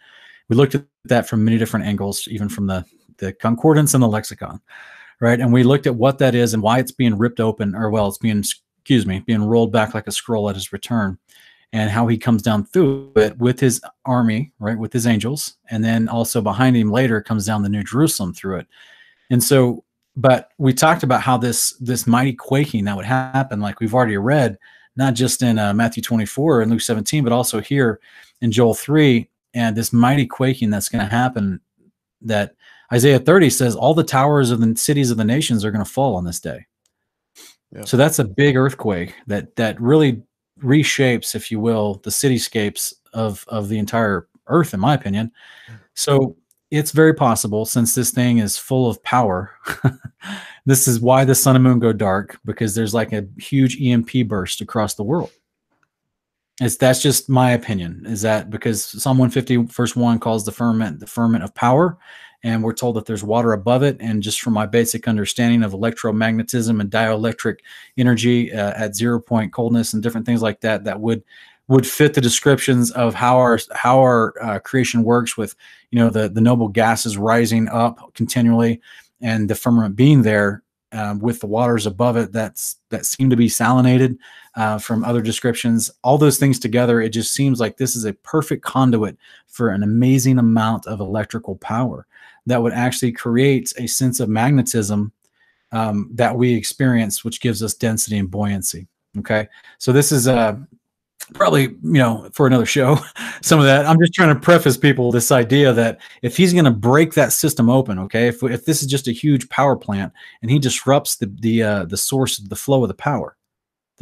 We looked at that from many different angles, even from the the concordance and the lexicon, right? And we looked at what that is and why it's being ripped open, or well, it's being excuse me, being rolled back like a scroll at his return and how he comes down through it with his army, right, with his angels, and then also behind him later comes down the New Jerusalem through it. And so, but we talked about how this this mighty quaking that would happen, like we've already read, not just in uh, Matthew 24 and Luke 17, but also here in Joel 3, and this mighty quaking that's going to happen. That Isaiah 30 says all the towers of the cities of the nations are going to fall on this day. Yeah. So that's a big earthquake that that really reshapes, if you will, the cityscapes of of the entire Earth, in my opinion. So it's very possible, since this thing is full of power. this is why the sun and moon go dark because there's like a huge EMP burst across the world. It's that's just my opinion. Is that because Psalm 150 verse one calls the firmament the firmament of power, and we're told that there's water above it. And just from my basic understanding of electromagnetism and dielectric energy uh, at zero point coldness and different things like that, that would would fit the descriptions of how our how our uh, creation works with you know the the noble gases rising up continually and the firmament being there um, with the waters above it that's that seem to be salinated uh, from other descriptions all those things together it just seems like this is a perfect conduit for an amazing amount of electrical power that would actually create a sense of magnetism um, that we experience, which gives us density and buoyancy. Okay, so this is uh, probably you know for another show some of that i'm just trying to preface people this idea that if he's going to break that system open okay if, if this is just a huge power plant and he disrupts the the uh, the source of the flow of the power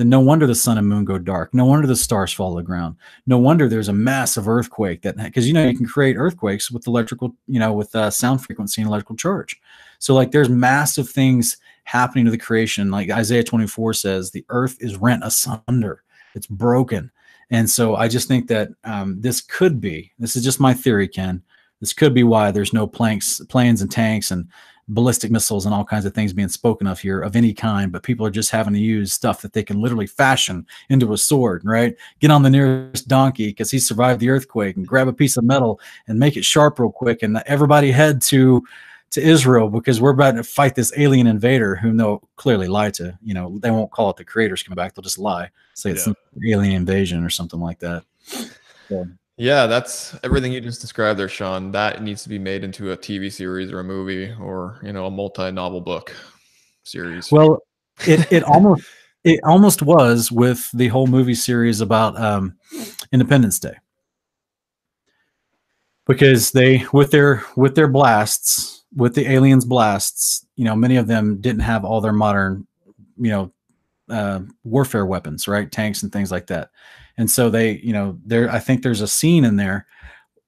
then no wonder the sun and moon go dark. No wonder the stars fall to the ground. No wonder there's a massive earthquake that because you know you can create earthquakes with electrical, you know, with uh, sound frequency and electrical charge. So like there's massive things happening to the creation. Like Isaiah 24 says, the earth is rent asunder. It's broken. And so I just think that um, this could be. This is just my theory, Ken. This could be why there's no planks, planes and tanks and ballistic missiles and all kinds of things being spoken of here of any kind, but people are just having to use stuff that they can literally fashion into a sword, right? Get on the nearest donkey because he survived the earthquake and grab a piece of metal and make it sharp real quick. And everybody head to to Israel because we're about to fight this alien invader whom they'll clearly lie to. You know, they won't call it the creators coming back, they'll just lie, say it's yeah. alien invasion or something like that. So. Yeah, that's everything you just described there, Sean. That needs to be made into a TV series or a movie or you know a multi-novel book series. Well, it it almost it almost was with the whole movie series about um, Independence Day because they with their with their blasts with the aliens blasts you know many of them didn't have all their modern you know uh, warfare weapons right tanks and things like that and so they, you know, there I think there's a scene in there,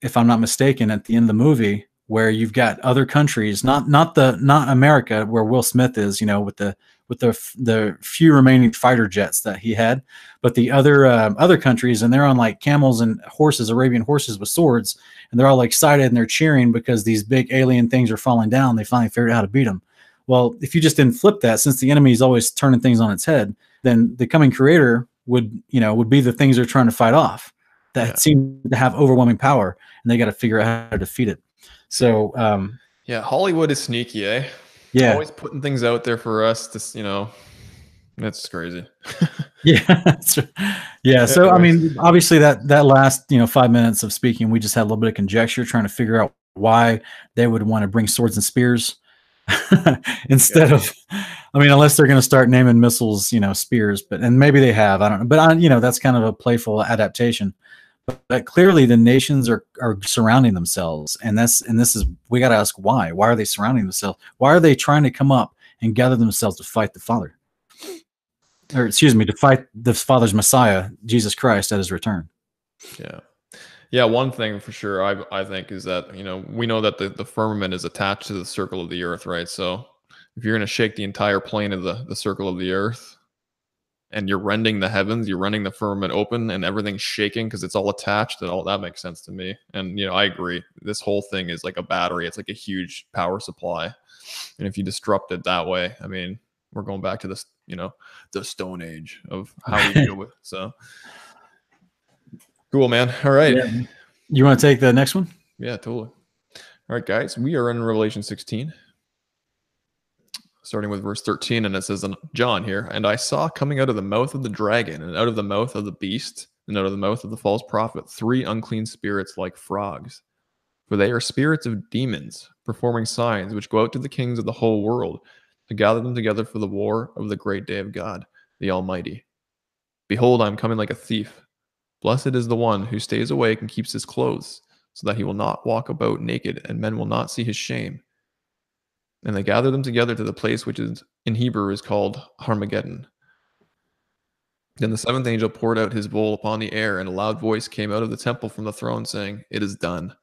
if I'm not mistaken, at the end of the movie where you've got other countries, not not the not America where Will Smith is, you know, with the with the the few remaining fighter jets that he had, but the other um, other countries, and they're on like camels and horses, Arabian horses with swords, and they're all excited and they're cheering because these big alien things are falling down. They finally figured out how to beat them. Well, if you just didn't flip that, since the enemy is always turning things on its head, then the coming creator would you know would be the things they're trying to fight off that yeah. seem to have overwhelming power and they got to figure out how to defeat it. So um yeah hollywood is sneaky eh? Yeah. Always putting things out there for us to you know that's crazy. Yeah yeah so i mean obviously that that last you know five minutes of speaking we just had a little bit of conjecture trying to figure out why they would want to bring swords and spears instead yeah. of i mean unless they're going to start naming missiles you know spears but and maybe they have i don't know but I, you know that's kind of a playful adaptation. But, but clearly the nations are are surrounding themselves and that's and this is we got to ask why. Why are they surrounding themselves? Why are they trying to come up and gather themselves to fight the father? Or excuse me to fight the father's messiah jesus christ at his return. Yeah yeah, one thing for sure I I think is that you know we know that the, the firmament is attached to the circle of the earth, right? So if you're going to shake the entire plane of the the circle of the earth, and you're rending the heavens, you're rending the firmament open, and everything's shaking because it's all attached. And all that makes sense to me. And you know, I agree. This whole thing is like a battery. It's like a huge power supply, and if you disrupt it that way, I mean, we're going back to this, you know, the Stone Age of how we deal with. So cool, man. All right. Yeah. You want to take the next one? Yeah, totally. All right, guys, we are in Revelation 16 starting with verse 13, and it says, John here, and I saw coming out of the mouth of the dragon, and out of the mouth of the beast, and out of the mouth of the false prophet, three unclean spirits like frogs. For they are spirits of demons, performing signs which go out to the kings of the whole world to gather them together for the war of the great day of God, the Almighty. Behold, I am coming like a thief. Blessed is the one who stays awake and keeps his clothes, so that he will not walk about naked, and men will not see his shame. And they gathered them together to the place which is in Hebrew is called Armageddon. Then the seventh angel poured out his bowl upon the air, and a loud voice came out of the temple from the throne, saying, It is done.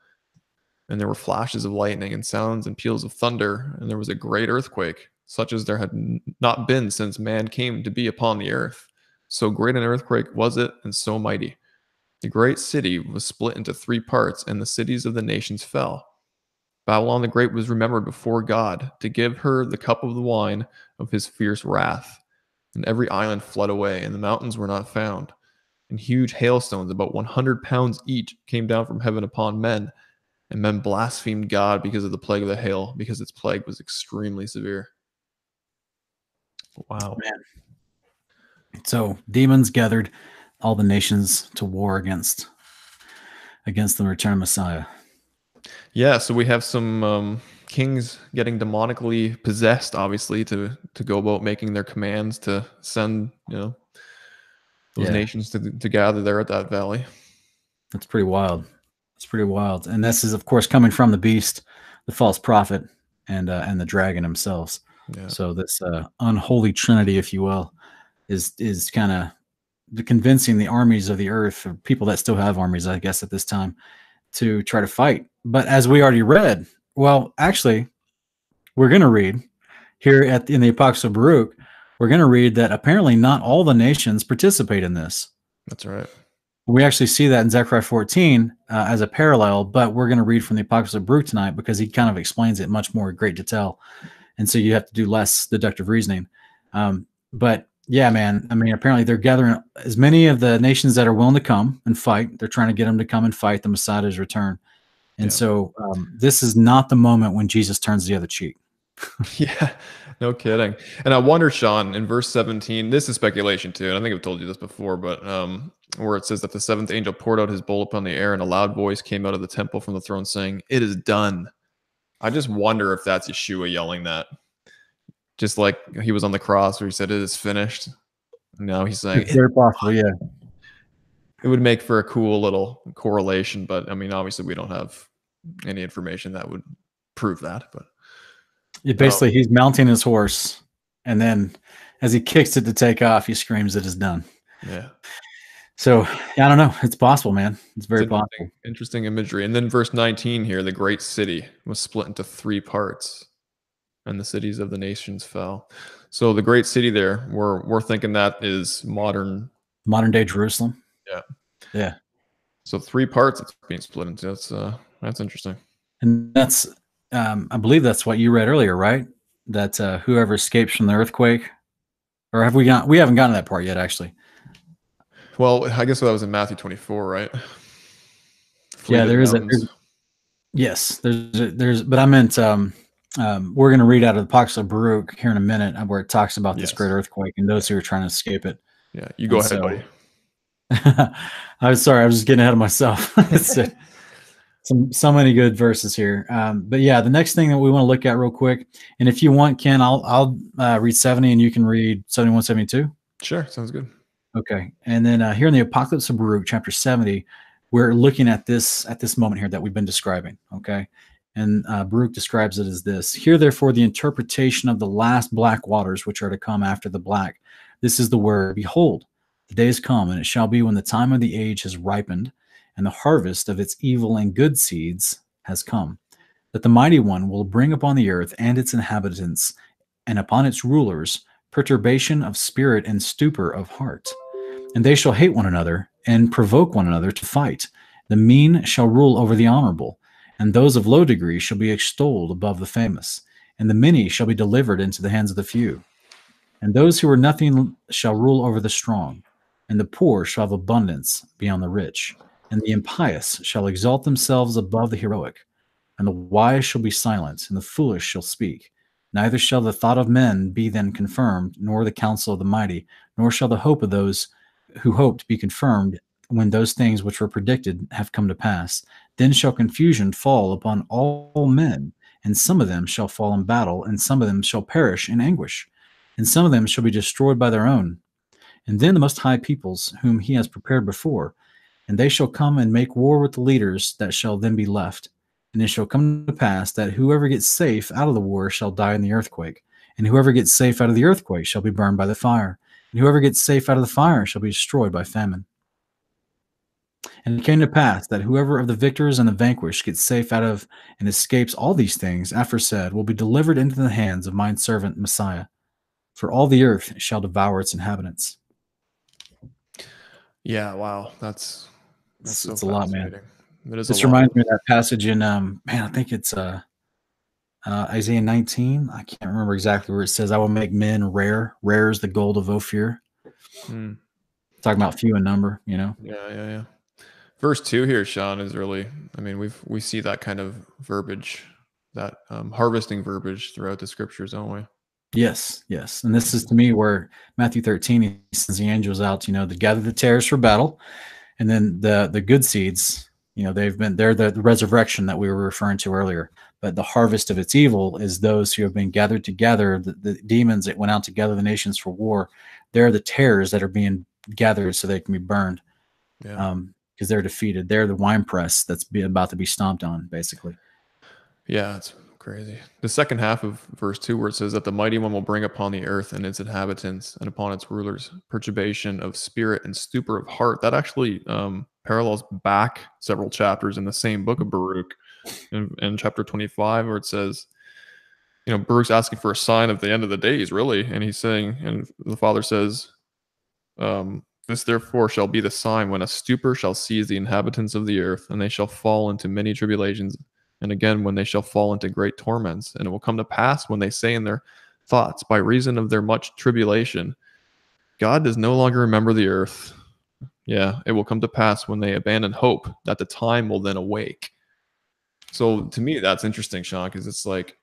And there were flashes of lightning, and sounds and peals of thunder, and there was a great earthquake, such as there had not been since man came to be upon the earth. So great an earthquake was it, and so mighty. The great city was split into three parts, and the cities of the nations fell. Babylon the Great was remembered before God to give her the cup of the wine of his fierce wrath. And every island fled away, and the mountains were not found. And huge hailstones, about 100 pounds each, came down from heaven upon men. And men blasphemed God because of the plague of the hail, because its plague was extremely severe. Wow. Man. So demons gathered all the nations to war against against the return of Messiah. Yeah, so we have some um, kings getting demonically possessed, obviously, to to go about making their commands to send you know those yeah. nations to to gather there at that valley. That's pretty wild. It's pretty wild, and this is, of course, coming from the beast, the false prophet, and uh, and the dragon themselves. Yeah. So this uh, unholy trinity, if you will, is is kind of convincing the armies of the earth, or people that still have armies, I guess, at this time, to try to fight. But as we already read, well, actually, we're going to read here at in the Apocalypse of Baruch, we're going to read that apparently not all the nations participate in this. That's right. We actually see that in Zechariah 14 uh, as a parallel, but we're going to read from the Apocalypse of Baruch tonight because he kind of explains it much more great detail. And so you have to do less deductive reasoning. Um, but yeah, man. I mean, apparently they're gathering as many of the nations that are willing to come and fight. They're trying to get them to come and fight the Messiah's return. And yeah. so um, this is not the moment when Jesus turns the other cheek. yeah, no kidding. And I wonder, Sean, in verse 17, this is speculation too. And I think I've told you this before, but um, where it says that the seventh angel poured out his bowl upon the air and a loud voice came out of the temple from the throne saying, It is done. I just wonder if that's Yeshua yelling that just like he was on the cross where he said it is finished. Now he's saying it's very possible, yeah. It would make for a cool little correlation, but I mean, obviously, we don't have any information that would prove that. But yeah, basically, um, he's mounting his horse, and then as he kicks it to take off, he screams, "It is done." Yeah. So I don't know. It's possible, man. It's very it's interesting, possible. Interesting imagery. And then verse 19 here, the great city was split into three parts and the cities of the nations fell. So the great city there, we're we're thinking that is modern modern day Jerusalem. Yeah. Yeah. So three parts it's being split into. That's uh that's interesting. And that's um I believe that's what you read earlier, right? That uh whoever escapes from the earthquake or have we got we haven't gotten to that part yet actually. Well, I guess that was in Matthew 24, right? Yeah, there is a there's, yes, there's a, there's but I meant um um, we're going to read out of the Apocalypse of Baruch here in a minute, uh, where it talks about this yes. great earthquake and those who are trying to escape it. Yeah, you go and ahead, so, buddy. I was sorry, I was just getting ahead of myself. some so many good verses here. Um, but yeah, the next thing that we want to look at real quick, and if you want, Ken, I'll I'll uh, read seventy, and you can read 71, 72. Sure, sounds good. Okay, and then uh, here in the Apocalypse of Baruch, chapter seventy, we're looking at this at this moment here that we've been describing. Okay, and uh, Baruch describes it as this Hear therefore the interpretation of the last black waters which are to come after the black. This is the word Behold, the days come, and it shall be when the time of the age has ripened, and the harvest of its evil and good seeds has come, that the mighty one will bring upon the earth and its inhabitants, and upon its rulers, perturbation of spirit and stupor of heart. And they shall hate one another and provoke one another to fight. The mean shall rule over the honorable, and those of low degree shall be extolled above the famous, and the many shall be delivered into the hands of the few. And those who are nothing shall rule over the strong, and the poor shall have abundance beyond the rich, and the impious shall exalt themselves above the heroic, and the wise shall be silent, and the foolish shall speak. Neither shall the thought of men be then confirmed, nor the counsel of the mighty, nor shall the hope of those who hoped be confirmed when those things which were predicted have come to pass. Then shall confusion fall upon all men, and some of them shall fall in battle, and some of them shall perish in anguish, and some of them shall be destroyed by their own. And then the Most High peoples, whom he has prepared before, and they shall come and make war with the leaders that shall then be left. And it shall come to pass that whoever gets safe out of the war shall die in the earthquake, and whoever gets safe out of the earthquake shall be burned by the fire, and whoever gets safe out of the fire shall be destroyed by famine. And it came to pass that whoever of the victors and the vanquished gets safe out of and escapes all these things, aforesaid, will be delivered into the hands of mine servant Messiah. For all the earth shall devour its inhabitants. Yeah, wow, that's that's so it's a lot, man. It is This a lot. reminds me of that passage in um man, I think it's uh, uh Isaiah 19. I can't remember exactly where it says, I will make men rare. Rare is the gold of Ophir. Hmm. Talking about few in number, you know. Yeah, yeah, yeah. Verse two here, Sean, is really. I mean, we've we see that kind of verbiage, that um, harvesting verbiage throughout the scriptures, don't we? Yes, yes. And this is to me where Matthew 13 he sends the angels out, you know, to gather the tares for battle. And then the the good seeds, you know, they've been they're the, the resurrection that we were referring to earlier. But the harvest of its evil is those who have been gathered together, the, the demons that went out to gather the nations for war. They're the tares that are being gathered so they can be burned. Yeah. Um, because they're defeated. They're the wine press that's be, about to be stomped on, basically. Yeah, it's crazy. The second half of verse 2, where it says that the mighty one will bring upon the earth and its inhabitants and upon its rulers perturbation of spirit and stupor of heart. That actually um, parallels back several chapters in the same book of Baruch in, in chapter 25, where it says, you know, Baruch's asking for a sign of the end of the days, really. And he's saying, and the father says, um, this therefore shall be the sign when a stupor shall seize the inhabitants of the earth, and they shall fall into many tribulations, and again when they shall fall into great torments. And it will come to pass when they say in their thoughts, by reason of their much tribulation, God does no longer remember the earth. Yeah, it will come to pass when they abandon hope that the time will then awake. So to me, that's interesting, Sean, because it's like,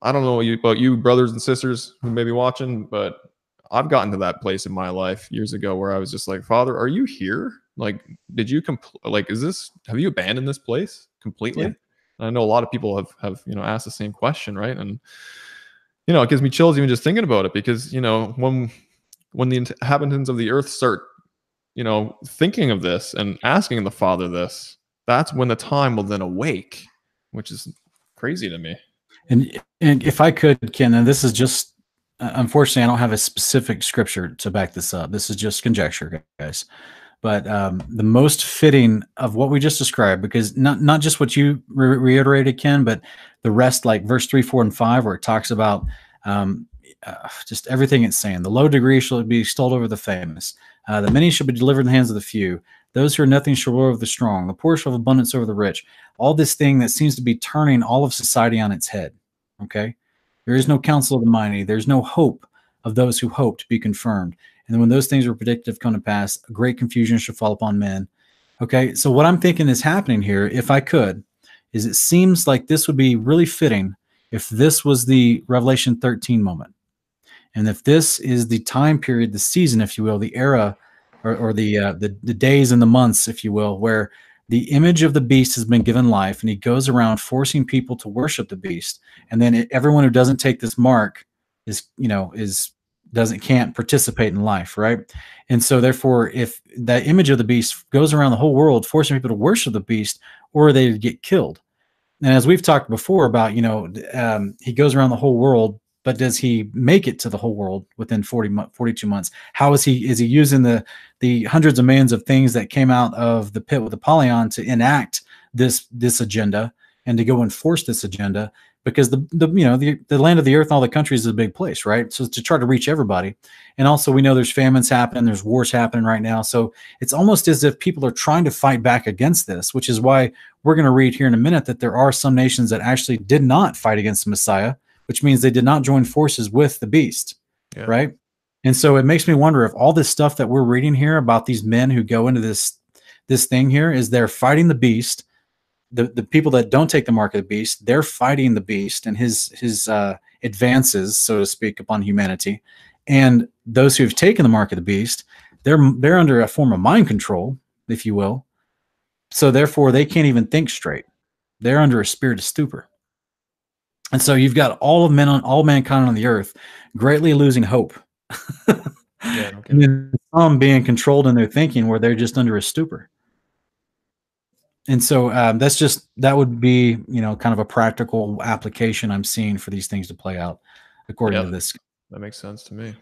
I don't know about you, brothers and sisters who may be watching, but I've gotten to that place in my life years ago where I was just like, Father, are you here? Like, did you compl- like, is this, have you abandoned this place completely? Yeah. And I know a lot of people have, have, you know, asked the same question, right? And, you know, it gives me chills even just thinking about it because, you know, when, when the inhabitants of the earth start, you know, thinking of this and asking the Father this, that's when the time will then awake, which is crazy to me. And and if I could, Ken, and this is just unfortunately I don't have a specific scripture to back this up. This is just conjecture, guys. But um, the most fitting of what we just described, because not not just what you re- reiterated, Ken, but the rest, like verse three, four, and five, where it talks about um, uh, just everything it's saying. The low degree shall be extolled over the famous. Uh, the many shall be delivered in the hands of the few. Those who are nothing shall rule over the strong. The poor shall have abundance over the rich. All this thing that seems to be turning all of society on its head. Okay. There is no counsel of the mighty. There's no hope of those who hope to be confirmed. And when those things were predicted have come to pass, a great confusion shall fall upon men. Okay. So what I'm thinking is happening here, if I could, is it seems like this would be really fitting if this was the Revelation 13 moment. And if this is the time period, the season, if you will, the era or, or the, uh, the the days and the months, if you will, where the image of the beast has been given life, and he goes around forcing people to worship the beast, and then it, everyone who doesn't take this mark is, you know, is doesn't can't participate in life, right? And so, therefore, if that image of the beast goes around the whole world, forcing people to worship the beast, or they get killed. And as we've talked before about, you know, um, he goes around the whole world but does he make it to the whole world within 40 42 months? How is he is he using the the hundreds of millions of things that came out of the pit with apollyon to enact this this agenda and to go enforce this agenda? Because the, the you know the, the land of the earth and all the countries is a big place right? So to try to reach everybody. And also we know there's famines happening there's wars happening right now. So it's almost as if people are trying to fight back against this which is why we're going to read here in a minute that there are some nations that actually did not fight against the messiah which means they did not join forces with the beast yeah. right and so it makes me wonder if all this stuff that we're reading here about these men who go into this this thing here is they're fighting the beast the the people that don't take the mark of the beast, they're fighting the beast and his his uh, advances, so to speak, upon humanity. And those who have taken the mark of the beast, they're they're under a form of mind control, if you will. So therefore, they can't even think straight. They're under a spirit of stupor. And so you've got all of men on all mankind on the earth greatly losing hope. yeah, okay. and some being controlled in their thinking where they're just under a stupor. And so um, that's just that would be you know kind of a practical application i'm seeing for these things to play out according to this. That makes sense to me.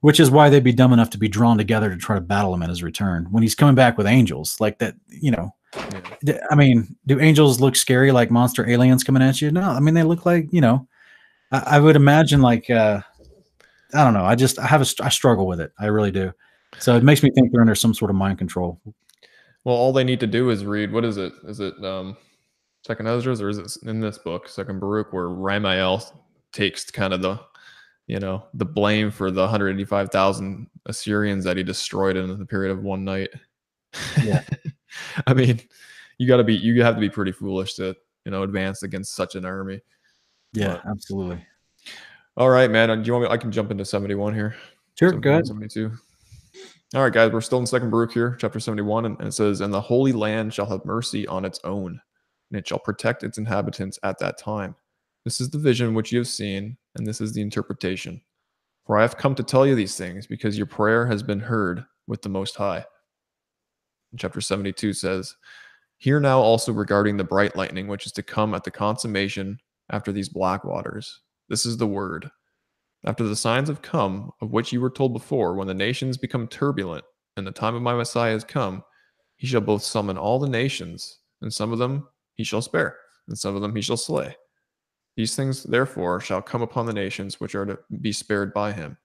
Which is why they'd be dumb enough to be drawn together to try to battle him at his return when he's coming back with angels. Like that you know yeah. i mean do angels look scary like monster aliens coming at you no i mean they look like you know i, I would imagine like uh i don't know i just i have a i struggle with it i really do so it makes me think they're under some sort of mind control well, all they need to do is read. What is it? Is it um, Second Esdras or is it in this book, Second Baruch, where Ramael takes kind of the, you know, the blame for the 185,000 Assyrians that he destroyed in the period of one night. Yeah, I mean, you got to be, you have to be pretty foolish to, you know, advance against such an army. Yeah, but, absolutely. All right, man. Uh, do you want me? I can jump into 71 here. Sure, go ahead. 72. All right, guys, we're still in Second Baruch here, chapter 71, and it says, And the Holy Land shall have mercy on its own, and it shall protect its inhabitants at that time. This is the vision which you have seen, and this is the interpretation. For I have come to tell you these things, because your prayer has been heard with the Most High. Chapter 72 says, Hear now also regarding the bright lightning which is to come at the consummation after these black waters. This is the word. After the signs have come, of which you were told before, when the nations become turbulent, and the time of my Messiah has come, he shall both summon all the nations, and some of them he shall spare, and some of them he shall slay. These things, therefore, shall come upon the nations which are to be spared by him.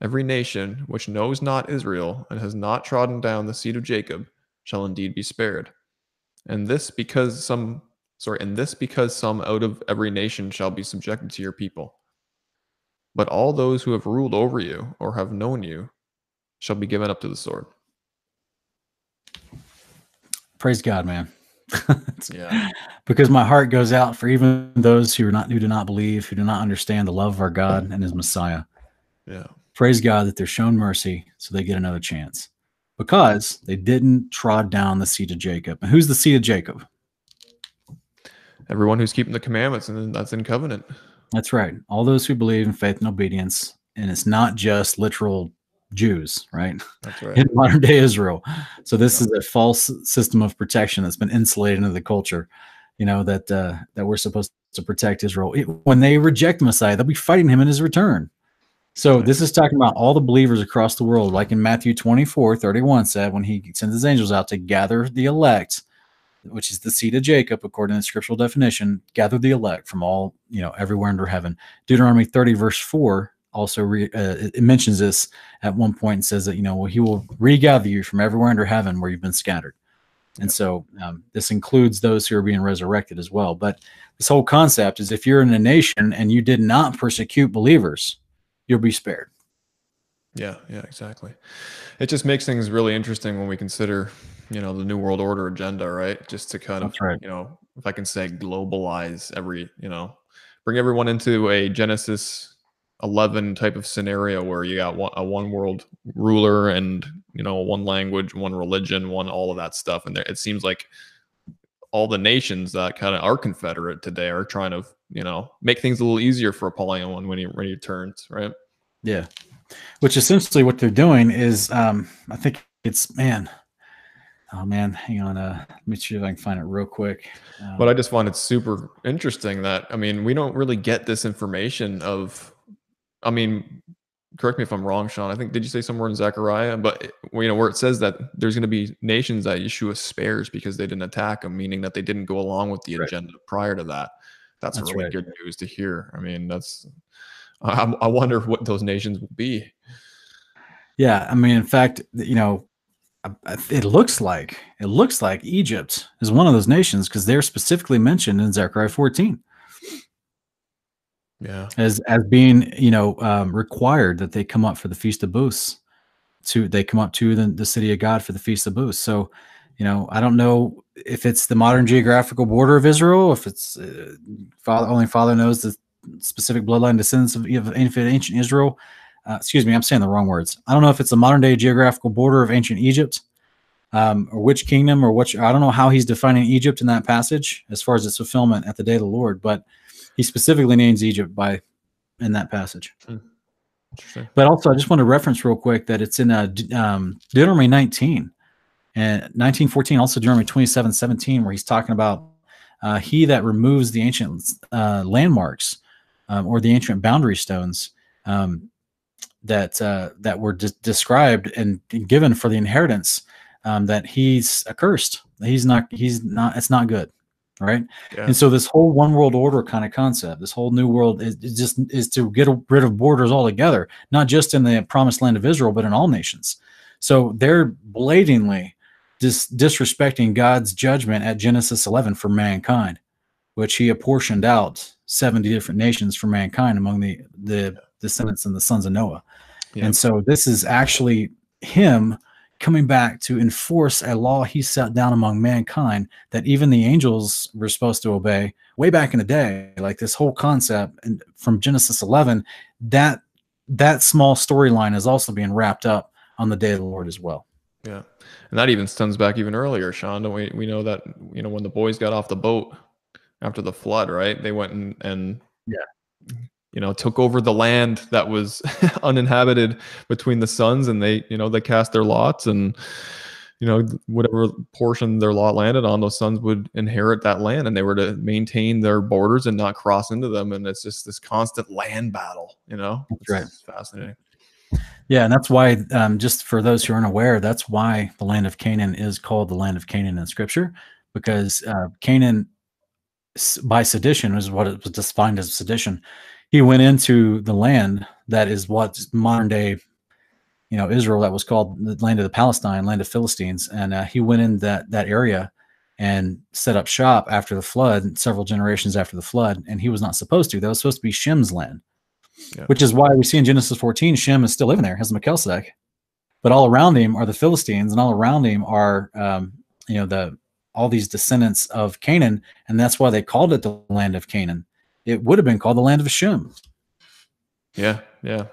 Every nation which knows not Israel and has not trodden down the seed of Jacob shall indeed be spared. And this because some sorry, and this because some out of every nation shall be subjected to your people. But all those who have ruled over you or have known you shall be given up to the sword. Praise God, man. yeah. Because my heart goes out for even those who are not who do not believe, who do not understand the love of our God and his Messiah. Yeah. Praise God that they're shown mercy so they get another chance. Because they didn't trod down the seed of Jacob. And who's the seed of Jacob? Everyone who's keeping the commandments and that's in covenant. That's right. All those who believe in faith and obedience. And it's not just literal Jews, right? That's right. In modern day Israel. So this yeah. is a false system of protection that's been insulated into the culture, you know, that uh, that we're supposed to protect Israel. It, when they reject Messiah, they'll be fighting him in his return. So this is talking about all the believers across the world, like in Matthew 24, 31 said, when he sends his angels out to gather the elect which is the seed of Jacob, according to the scriptural definition, gather the elect from all, you know, everywhere under heaven. Deuteronomy 30, verse 4 also re, uh, it mentions this at one point and says that, you know, well, he will regather you from everywhere under heaven where you've been scattered. And so um, this includes those who are being resurrected as well. But this whole concept is if you're in a nation and you did not persecute believers, you'll be spared. Yeah, yeah, exactly. It just makes things really interesting when we consider you know the new world order agenda right just to kind of right. you know if i can say globalize every you know bring everyone into a genesis 11 type of scenario where you got one, a one world ruler and you know one language one religion one all of that stuff and there, it seems like all the nations that kind of are confederate today are trying to you know make things a little easier for apollyon when he when he turns right yeah which essentially what they're doing is um i think it's man Oh man, hang on. Uh, let me see if I can find it real quick. Um, but I just find it super interesting that I mean we don't really get this information of. I mean, correct me if I'm wrong, Sean. I think did you say somewhere in Zechariah? But you know where it says that there's going to be nations that issue Yeshua spares because they didn't attack them, meaning that they didn't go along with the right. agenda prior to that. That's, That's really right. good news to hear. I mean, that's I, I wonder what those nations will be. Yeah, I mean, in fact, you know, I- I- it looks like it looks like Egypt is one of those nations because they're specifically mentioned in Zechariah 14 Yeah, as as being you know um, required that they come up for the feast of booths. To they come up to the, the city of God for the feast of booths. So, you know, I don't know if it's the modern geographical border of Israel, if it's uh, father only Father knows the specific bloodline descendants of, of ancient Israel. Uh, excuse me, I'm saying the wrong words. I don't know if it's the modern day geographical border of ancient Egypt, um, or which kingdom, or which I don't know how he's defining Egypt in that passage as far as its fulfillment at the day of the Lord, but he specifically names Egypt by in that passage. interesting. But also, I just want to reference real quick that it's in uh, um, Deuteronomy 19 and 1914, also Deuteronomy 27 17, where he's talking about uh, he that removes the ancient uh, landmarks um, or the ancient boundary stones um, that uh, that were de- described and given for the inheritance, um, that he's accursed. He's not. He's not. It's not good. Right. Yeah, And so this whole one world order kind of concept, this whole new world is, is just is to get rid of borders altogether, not just in the promised land of Israel, but in all nations. So they're blatantly dis- disrespecting God's judgment at Genesis 11 for mankind, which he apportioned out 70 different nations for mankind among the the descendants and the sons of Noah. Yeah. And so this is actually him coming back to enforce a law he set down among mankind that even the angels were supposed to obey way back in the day like this whole concept and from genesis 11 that that small storyline is also being wrapped up on the day of the lord as well yeah, and that even stems back even earlier, Sean. Don't we? We know that you know when the boys got off the boat after the flood, right? They went and and Yeah. you know took over the land that was uninhabited between the sons, and they you know they cast their lots and. You know, whatever portion their lot landed on, those sons would inherit that land, and they were to maintain their borders and not cross into them. And it's just this constant land battle. You know, That's right. Fascinating. Yeah and that's why um, just for those who aren't aware that's why the land of canaan is called the land of canaan in scripture because uh, canaan by sedition is what it was defined as sedition he went into the land that is what modern day you know Israel that was called the land of the Palestine, land of Philistines, and uh, he went in that that area and set up shop after the flood, several generations after the flood, and he was not supposed to. That was supposed to be Shem's land, Yeah. which is why we see in Genesis 14 Shem is still living there, has Melchizedek, but all around him are the Philistines, and all around him are um, you know the all these descendants of Canaan, and that's why they called it the land of Canaan. It would have been called the land of Shem. Yeah, yeah,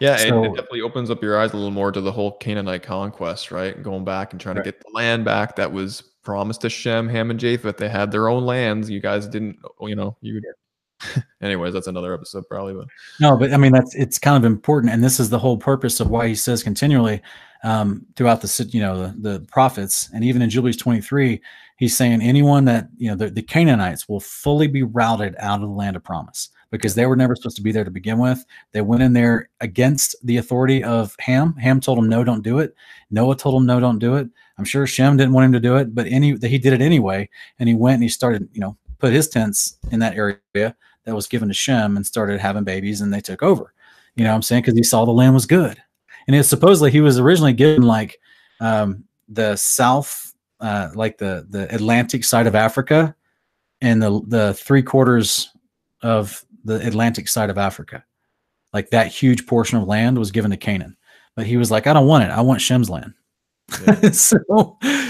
yeah. it- So- it, definitely opens up your eyes a little more to the whole Canaanite conquest, right? Going back and trying Right. to get the land back that was promised to Shem, Ham, and Japheth. They had their own lands. You guys didn't, you know, you. Anyways, that's another episode probably, but No, but I mean that's it's kind of important, and this is the whole purpose of why he says continually um, throughout the you know the, the prophets, and even in Jubilees twenty three, he's saying anyone that you know the, the Canaanites will fully be routed out of the land of promise because they were never supposed to be there to begin with. They went in there against the authority of Ham. Ham told him, no, don't do it. Noah told him no, don't do it. I'm sure Shem didn't want him to do it, but any that he did it anyway, and he went and he started you know put his tents in that area that was given to Shem and started having babies and they took over. You know what I'm saying? Because he saw the land was good. And it's supposedly he was originally given like um, the south, uh, like the the Atlantic side of Africa and the the three quarters of the Atlantic side of Africa. Like that huge portion of land was given to Canaan. But he was like, I don't want it. I want Shem's land. so,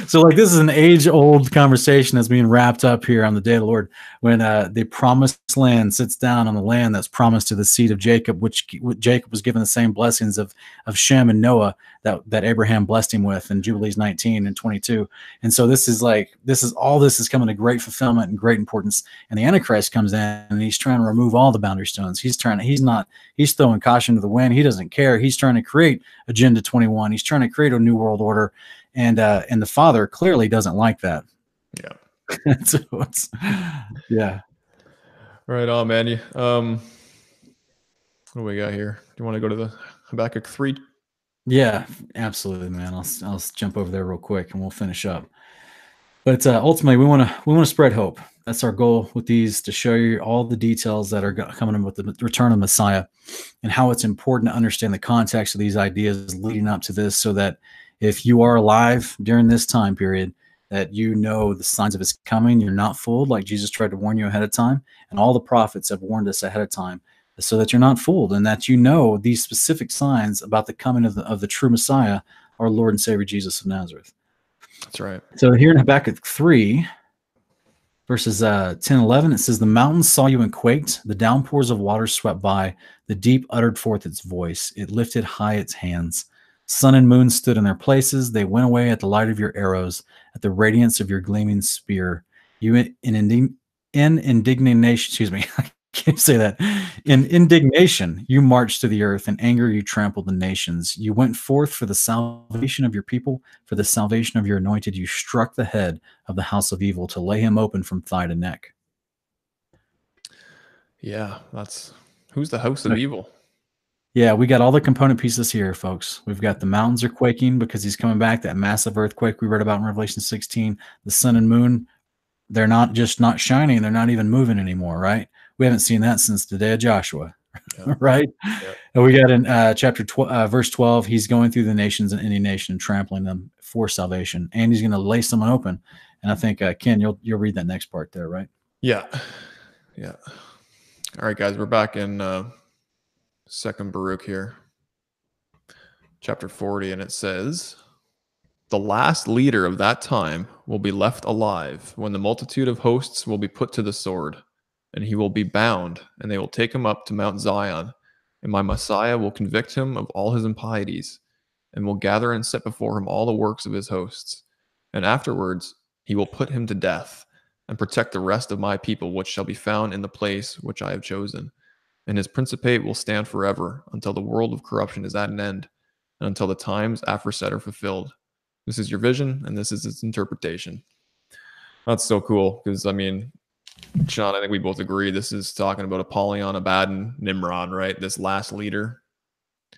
so like this is an age-old conversation that's being wrapped up here on the day of the Lord when uh, the promised land sits down on the land that's promised to the seed of Jacob, which which Jacob was given the same blessings of of Shem and Noah that that Abraham blessed him with in Jubilees 19 and 22. And so this is like this is all this is coming to great fulfillment and great importance. And the Antichrist comes in and he's trying to remove all the boundary stones. He's trying to he's not he's throwing caution to the wind. He doesn't care. He's trying to create Agenda 21. He's trying to create a new world order. And uh, and the Father clearly doesn't like that. Yeah. so it's yeah. right on, man. You, um, what do we got here? Do you want to go to the Habakkuk three? Yeah, absolutely, man. I'll I'll jump over there real quick and we'll finish up. But uh, ultimately, we want to we want to spread hope, that's our goal with these to show you all the details that are coming in with the return of Messiah and how it's important to understand the context of these ideas leading up to this so that if you are alive during this time period, that you know the signs of his coming, you're not fooled like Jesus tried to warn you ahead of time. And all the prophets have warned us ahead of time so that you're not fooled and that you know these specific signs about the coming of the, of the true Messiah, our Lord and Savior Jesus of Nazareth. That's right. So here in Habakkuk 3, verses uh, 10 11, it says, The mountains saw you and quaked, the downpours of water swept by, the deep uttered forth its voice, it lifted high its hands. Sun and moon stood in their places, they went away at the light of your arrows, at the radiance of your gleaming spear. You in, in, in indignation, excuse me, I can't say that. In indignation, you marched to the earth. In anger, you trampled the nations. You went forth for the salvation of your people, for the salvation of your anointed. You struck the head of the house of evil to lay him open from thigh to neck. Yeah, that's who's the house of evil? Yeah, we got all the component pieces here, folks. We've got the mountains are quaking because he's coming back, that massive earthquake we read about in Revelation 16. The sun and moon, they're not just not shining, they're not even moving anymore, right? We haven't seen that since the day of Joshua, yeah. right? Yeah. And we got in uh, chapter 12, uh, verse 12, he's going through the nations and any nation and trampling them for salvation, and he's going to lay someone open. And I think uh, Ken, you'll you'll read that next part there, right? Yeah, yeah. All right, guys, we're back in uh, Second Baruch here, chapter 40, and it says, The last leader of that time will be left alive when the multitude of hosts will be put to the sword and he will be bound, and they will take him up to Mount Zion. And my Messiah will convict him of all his impieties, and will gather and set before him all the works of his hosts. And afterwards he will put him to death, and protect the rest of my people, which shall be found in the place which I have chosen. And his principate will stand forever, until the world of corruption is at an end, and until the times aforesaid are fulfilled. This is your vision, and this is its interpretation. That's so cool because I mean, Sean, I think we both agree this is talking about Apollyon, Abaddon, Nimrod, right? This last leader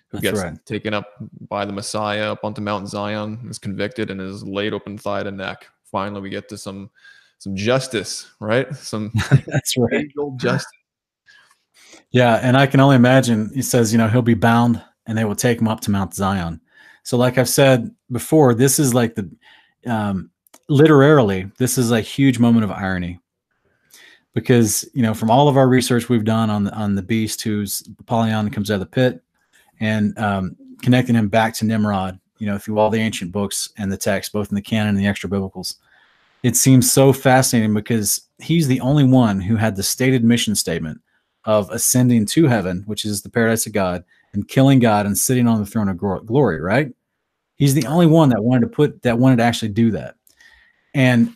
who That's gets right. taken up by the Messiah up onto Mount Zion, is convicted, and is laid open thigh to neck. Finally, we get to some some justice, right? Some That's right. justice. Yeah, and I can only imagine. He says, you know, he'll be bound, and they will take him up to Mount Zion. So, like I've said before, this is like the um, literally, this is a huge moment of irony because you know from all of our research we've done on the on the beast who's Apollyon comes out of the pit and um, connecting him back to Nimrod, you know, through all the ancient books and the text, both in the canon and the extra biblicals. It seems so fascinating because he's the only one who had the stated mission statement of ascending to heaven, which is the paradise of God, and killing God and sitting on the throne of glory, right? He's the only one that wanted to put that wanted to actually do that. And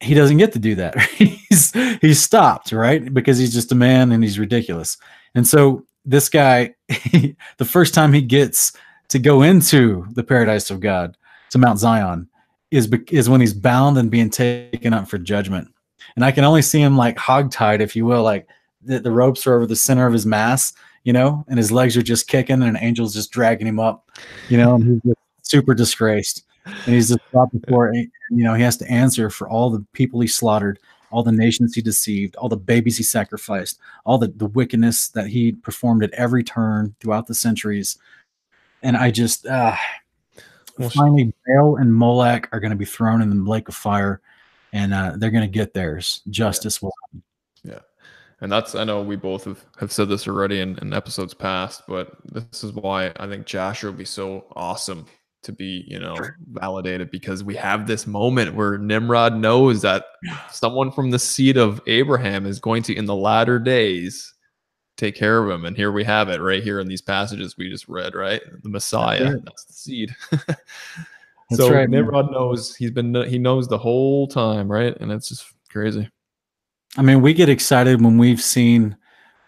he doesn't get to do that. he's he's stopped, right? Because he's just a man and he's ridiculous. And so this guy, he, the first time he gets to go into the paradise of God, to Mount Zion, is is when he's bound and being taken up for judgment. And I can only see him like hogtied, if you will, like the, the ropes are over the center of his mass, you know, and his legs are just kicking, and an angel's just dragging him up, you know, and he's just super disgraced. And he's just brought before you know he has to answer for all the people he slaughtered all the nations he deceived all the babies he sacrificed all the, the wickedness that he performed at every turn throughout the centuries. And i just uh well, finally baal and molech are going to be thrown in the lake of fire and uh, they're going to get theirs. Justice yeah. will happen. Yeah and that's i know we both have, have said this already in, in episodes past but this is why i think jasher will be so awesome to be, you know, validated because we have this moment where Nimrod knows that someone from the seed of Abraham is going to, in the latter days, take care of him. And here we have it right here in these passages we just read, right? The Messiah, that's, that's the seed. so right, Nimrod man. knows he's been, he knows the whole time, right? And it's just crazy. I mean, we get excited when we've seen,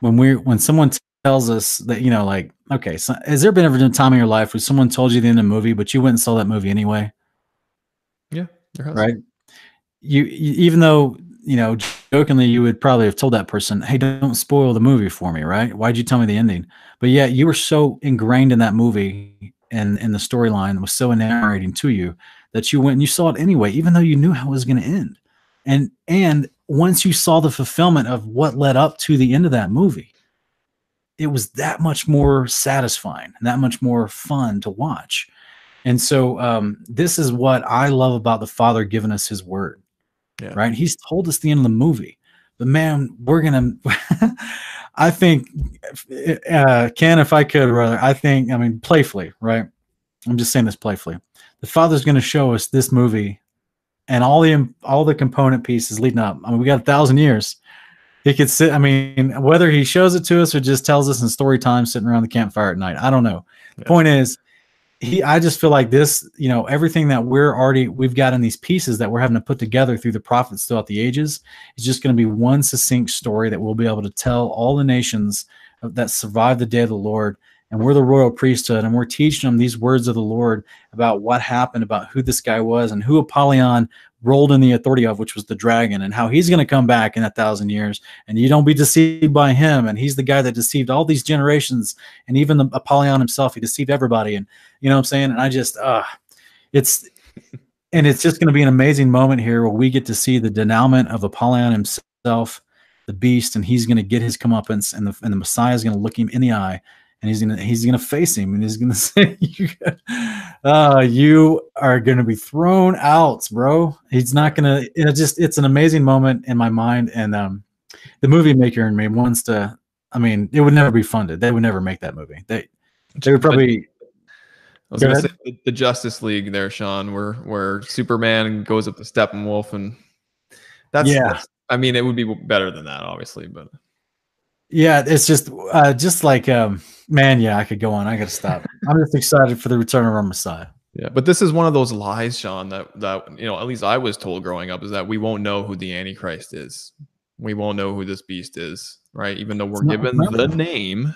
when we, when someone tells us that you know like okay so has there been ever a time in your life where someone told you the end of a movie but you went and saw that movie anyway? Yeah right? You, you, even though you know jokingly you would probably have told that person hey don't spoil the movie for me right? Why'd you tell me the ending? But yeah you were so ingrained in that movie and in the storyline was so narrating to you that you went and you saw it anyway even though you knew how it was going to end. And and once you saw the fulfillment of what led up to the end of that movie, it was that much more satisfying that much more fun to watch. And so um, this is what I love about the Father giving us His Word. Yeah. Right? He's told us the end of the movie, but man, we're gonna. I think, uh, Ken, if I could, rather, I think, I mean, playfully, right? I'm just saying this playfully. The Father's going to show us this movie and all the all the component pieces leading up. I mean, we got a thousand years. He could sit. I mean, whether he shows it to us or just tells us in story time, sitting around the campfire at night, I don't know. Yeah. Point is, he. I just feel like this. You know, everything that we're already we've got in these pieces that we're having to put together through the prophets throughout the ages is just going to be one succinct story that we'll be able to tell all the nations that survived the day of the Lord and we're the royal priesthood and we're teaching them these words of the lord about what happened about who this guy was and who apollyon rolled in the authority of which was the dragon and how he's going to come back in a thousand years. And you don't be deceived by him and he's the guy that deceived all these generations and even the apollyon himself he deceived everybody and you know what i'm saying? And i just uh it's and it's just going to be an amazing moment here where we get to see the denouement of apollyon himself the beast and he's going to get his comeuppance and the, and the messiah is going to look him in the eye and he's gonna he's gonna face him and he's gonna say you, uh, you are gonna be thrown out bro he's not gonna it just it's an amazing moment in my mind and um the movie maker in me wants to i mean it would never be funded they would never make that movie they they would probably I was Go gonna ahead. say the Justice League there, Sean, where where Superman goes up to Steppenwolf, and that's yeah. That's, I mean, it would be better than that, obviously, but yeah, it's just uh, just like um, man, yeah, I could go on. I got to stop. I'm just excited for the return of our Messiah. Yeah, but this is one of those lies, Sean, that that you know, at least I was told growing up is that we won't know who the Antichrist is. We won't know who this beast is, right? Even though we're given the name.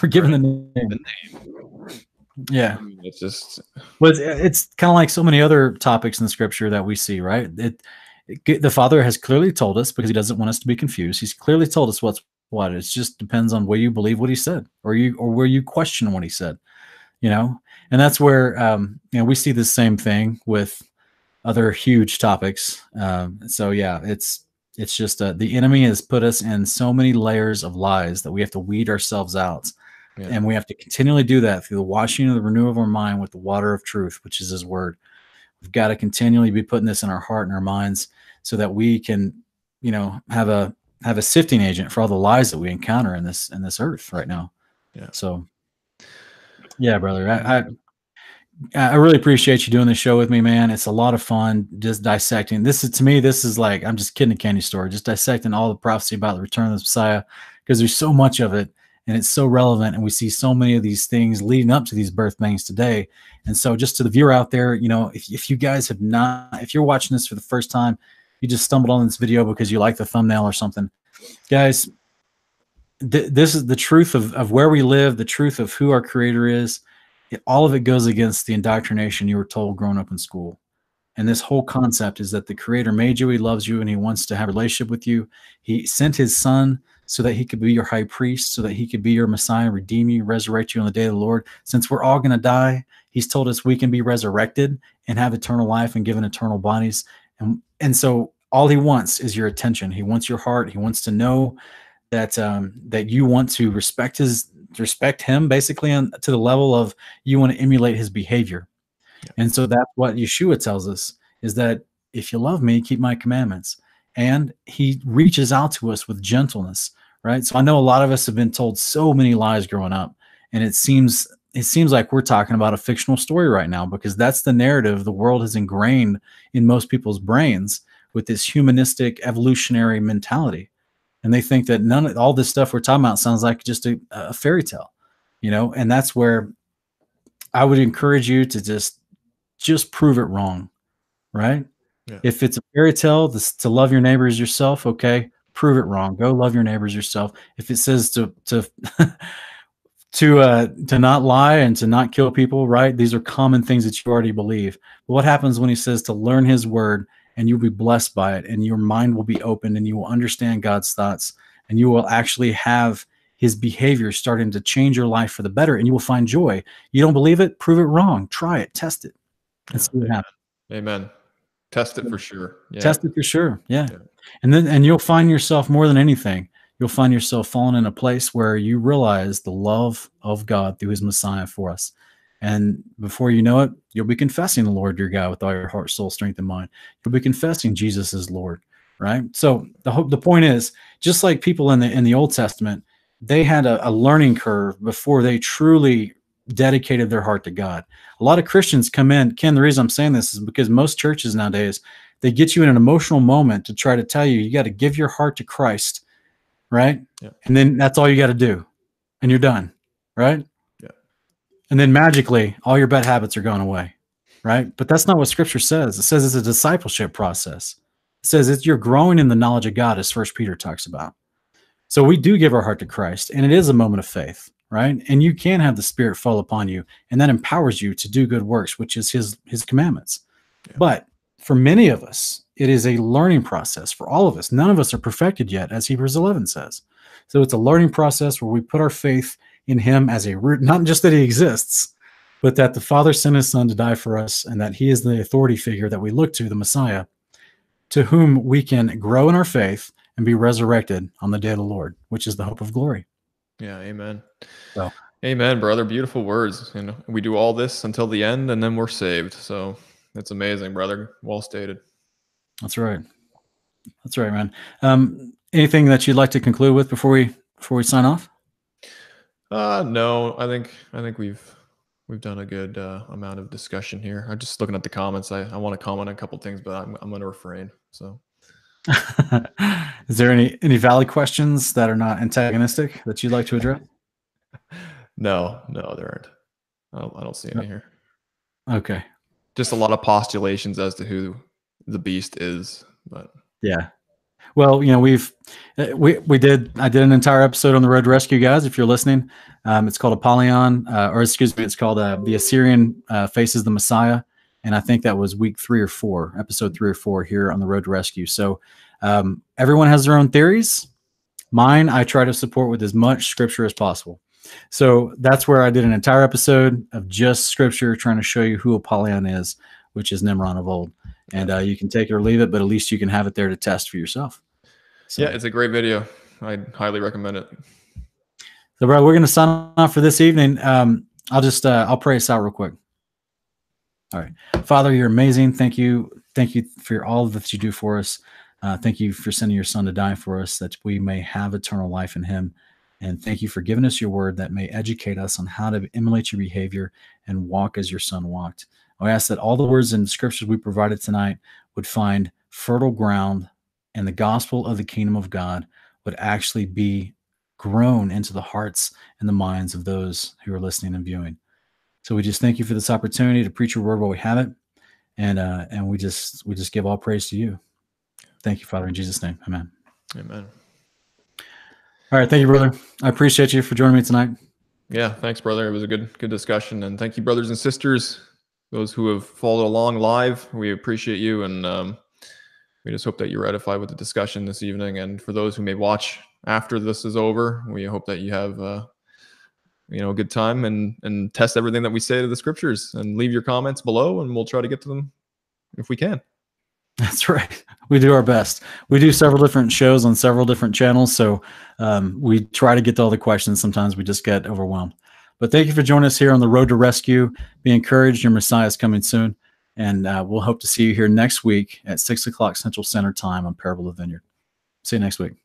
We're given right? the name. The name. Yeah, I mean, it's just. Well, it's, it's kind of like so many other topics in the scripture that we see, right? It, it, the Father has clearly told us because He doesn't want us to be confused. He's clearly told us what's what it just depends on where you believe what he said or you or where you question what he said you know? And that's where um you know we see the same thing with other huge topics. Um so yeah it's it's just uh, the enemy has put us in so many layers of lies that we have to weed ourselves out. Yeah. and we have to continually do that through the washing of the renewal of our mind with the water of truth which is his word. We've got to continually be putting this in our heart and our minds so that we can you know have a have a sifting agent for all the lies that we encounter in this in this earth right now. Yeah. So, yeah, brother, I, I I really appreciate you doing the show with me, man. It's a lot of fun just dissecting. This is to me, this is like I'm just kidding a candy store, just dissecting all the prophecy about the return of the Messiah because there's so much of it and it's so relevant, and we see so many of these things leading up to these birth things today. And so, just to the viewer out there, you know, if if you guys have not, if you're watching this for the first time, you just stumbled on this video because you like the thumbnail or something. Guys, th- this is the truth of, of where we live, the truth of who our creator is. It, all of it goes against the indoctrination you were told growing up in school. And this whole concept is that the creator made you, he loves you, and he wants to have a relationship with you. He sent his son so that he could be your high priest, so that he could be your Messiah, redeem you, resurrect you on the day of the Lord. Since we're all going to die, he's told us we can be resurrected and have eternal life and given eternal bodies. And and so all he wants is your attention. He wants your heart. He wants to know that um, that you want to respect his respect him basically on, to the level of you want to emulate his behavior. And so that's what Yeshua tells us is that if you love me, keep my commandments. And he reaches out to us with gentleness, right? So I know a lot of us have been told so many lies growing up, and it seems it seems like we're talking about a fictional story right now because that's the narrative the world has ingrained in most people's brains with this humanistic evolutionary mentality. And they think that none of all this stuff we're talking about sounds like just a, a fairy tale you know? And that's where i would encourage you to just just prove it wrong right? Yeah. if it's a fairy tale this, to love your neighbors yourself okay prove it wrong. Go love your neighbors yourself. If it says to to to uh to not lie and to not kill people right these are common things that you already believe. But what happens when he says to learn his word and you'll be blessed by it and your mind will be open and you will understand God's thoughts and you will actually have his behavior starting to change your life for the better and you will find joy. You don't believe it? Prove it wrong. Try it, test it. And see what happens. Amen. Test it for sure. Yeah. Test it for sure. Yeah. yeah. And then and you'll find yourself more than anything, you'll find yourself falling in a place where you realize the love of God through his Messiah for us. And before you know it, you'll be confessing the Lord your God with all your heart, soul, strength, and mind. You'll be confessing Jesus is Lord, right? So the hope, the point is, just like people in the in the Old Testament, they had a, a learning curve before they truly dedicated their heart to God. A lot of Christians come in. Ken, the reason I'm saying this is because most churches nowadays they get you in an emotional moment to try to tell you you got to give your heart to Christ, right? Yeah. And then that's all you got to do, and you're done, right? And then magically, all your bad habits are gone away, right? But that's not what Scripture says. It says it's a discipleship process. It says it's you're growing in the knowledge of God, as First Peter talks about. So we do give our heart to Christ, and it is a moment of faith, right? And you can have the Spirit fall upon you, and that empowers you to do good works, which is His His commandments. Yeah. But for many of us, it is a learning process. For all of us, none of us are perfected yet, as Hebrews 11 says. So it's a learning process where we put our faith in Him as a root, not just that He exists, but that the Father sent His Son to die for us, and that He is the authority figure that we look to, the Messiah, to whom we can grow in our faith and be resurrected on the day of the Lord, which is the hope of glory. Yeah, amen. So- amen, brother. Beautiful words. You know, we do all this until the end and then we're saved. So it's amazing, brother. Well stated. That's right. That's right, man. Um, anything that you'd like to conclude with before we before we sign off? Uh no, I think I think we've we've done a good uh, amount of discussion here. I'm just looking at the comments. I, I want to comment on a couple things, but I'm I'm gonna refrain. So Is there any any valid questions that are not antagonistic that you'd like to address? no, no, there aren't. I don't, I don't see any here. Okay. Just a lot of postulations as to who the beast is, but Yeah. Well, you know, we've uh, we we did I did an entire episode on the Road Rescue, guys. If you're listening, um, it's called Apollyon, uh, or excuse me, it's called uh, the Assyrian uh, faces the Messiah, and I think that was week three or four, episode three or four here on the Road Rescue. So um, everyone has their own theories. Mine, I try to support with as much scripture as possible. So that's where I did an entire episode of just scripture, trying to show you who Apollyon is, which is Nimrod of old. And uh, you can take it or leave it, but at least you can have it there to test for yourself. So, yeah, it's a great video. I highly recommend it. so bro, we're gonna sign off for this evening. Um, I'll just uh, I'll pray us out real quick. All right, Father, you're amazing. Thank you, thank you for all that you do for us. Uh, thank you for sending your Son to die for us, that we may have eternal life in Him. And thank you for giving us your word that may educate us on how to emulate your behavior and walk as your Son walked. I ask that all the words and scriptures we provided tonight would find fertile ground and the gospel of the kingdom of God would actually be grown into the hearts and the minds of those who are listening and viewing. So we just thank you for this opportunity to preach your word while we have it. And uh, and we just we just give all praise to you. Thank you, Father, in Jesus' name. Amen. Amen. All right. Thank you, brother. I appreciate you for joining me tonight. Yeah, thanks, brother. It was a good good discussion, and thank you, brothers and sisters, those who have followed along live. We appreciate you, and um, we just hope that you're edified with the discussion this evening. And for those who may watch after this is over, we hope that you have uh, you know a good time and and test everything that we say to the scriptures, and leave your comments below, and we'll try to get to them if we can. That's right. We do our best. We do several different shows on several different channels, so um, we try to get to all the questions. Sometimes we just get overwhelmed. But thank you for joining us here on the road to rescue. Be encouraged. Your Messiah is coming soon, and uh, we'll hope to see you here next week at six o'clock Central Center Time on Parable of the Vineyard. See you next week.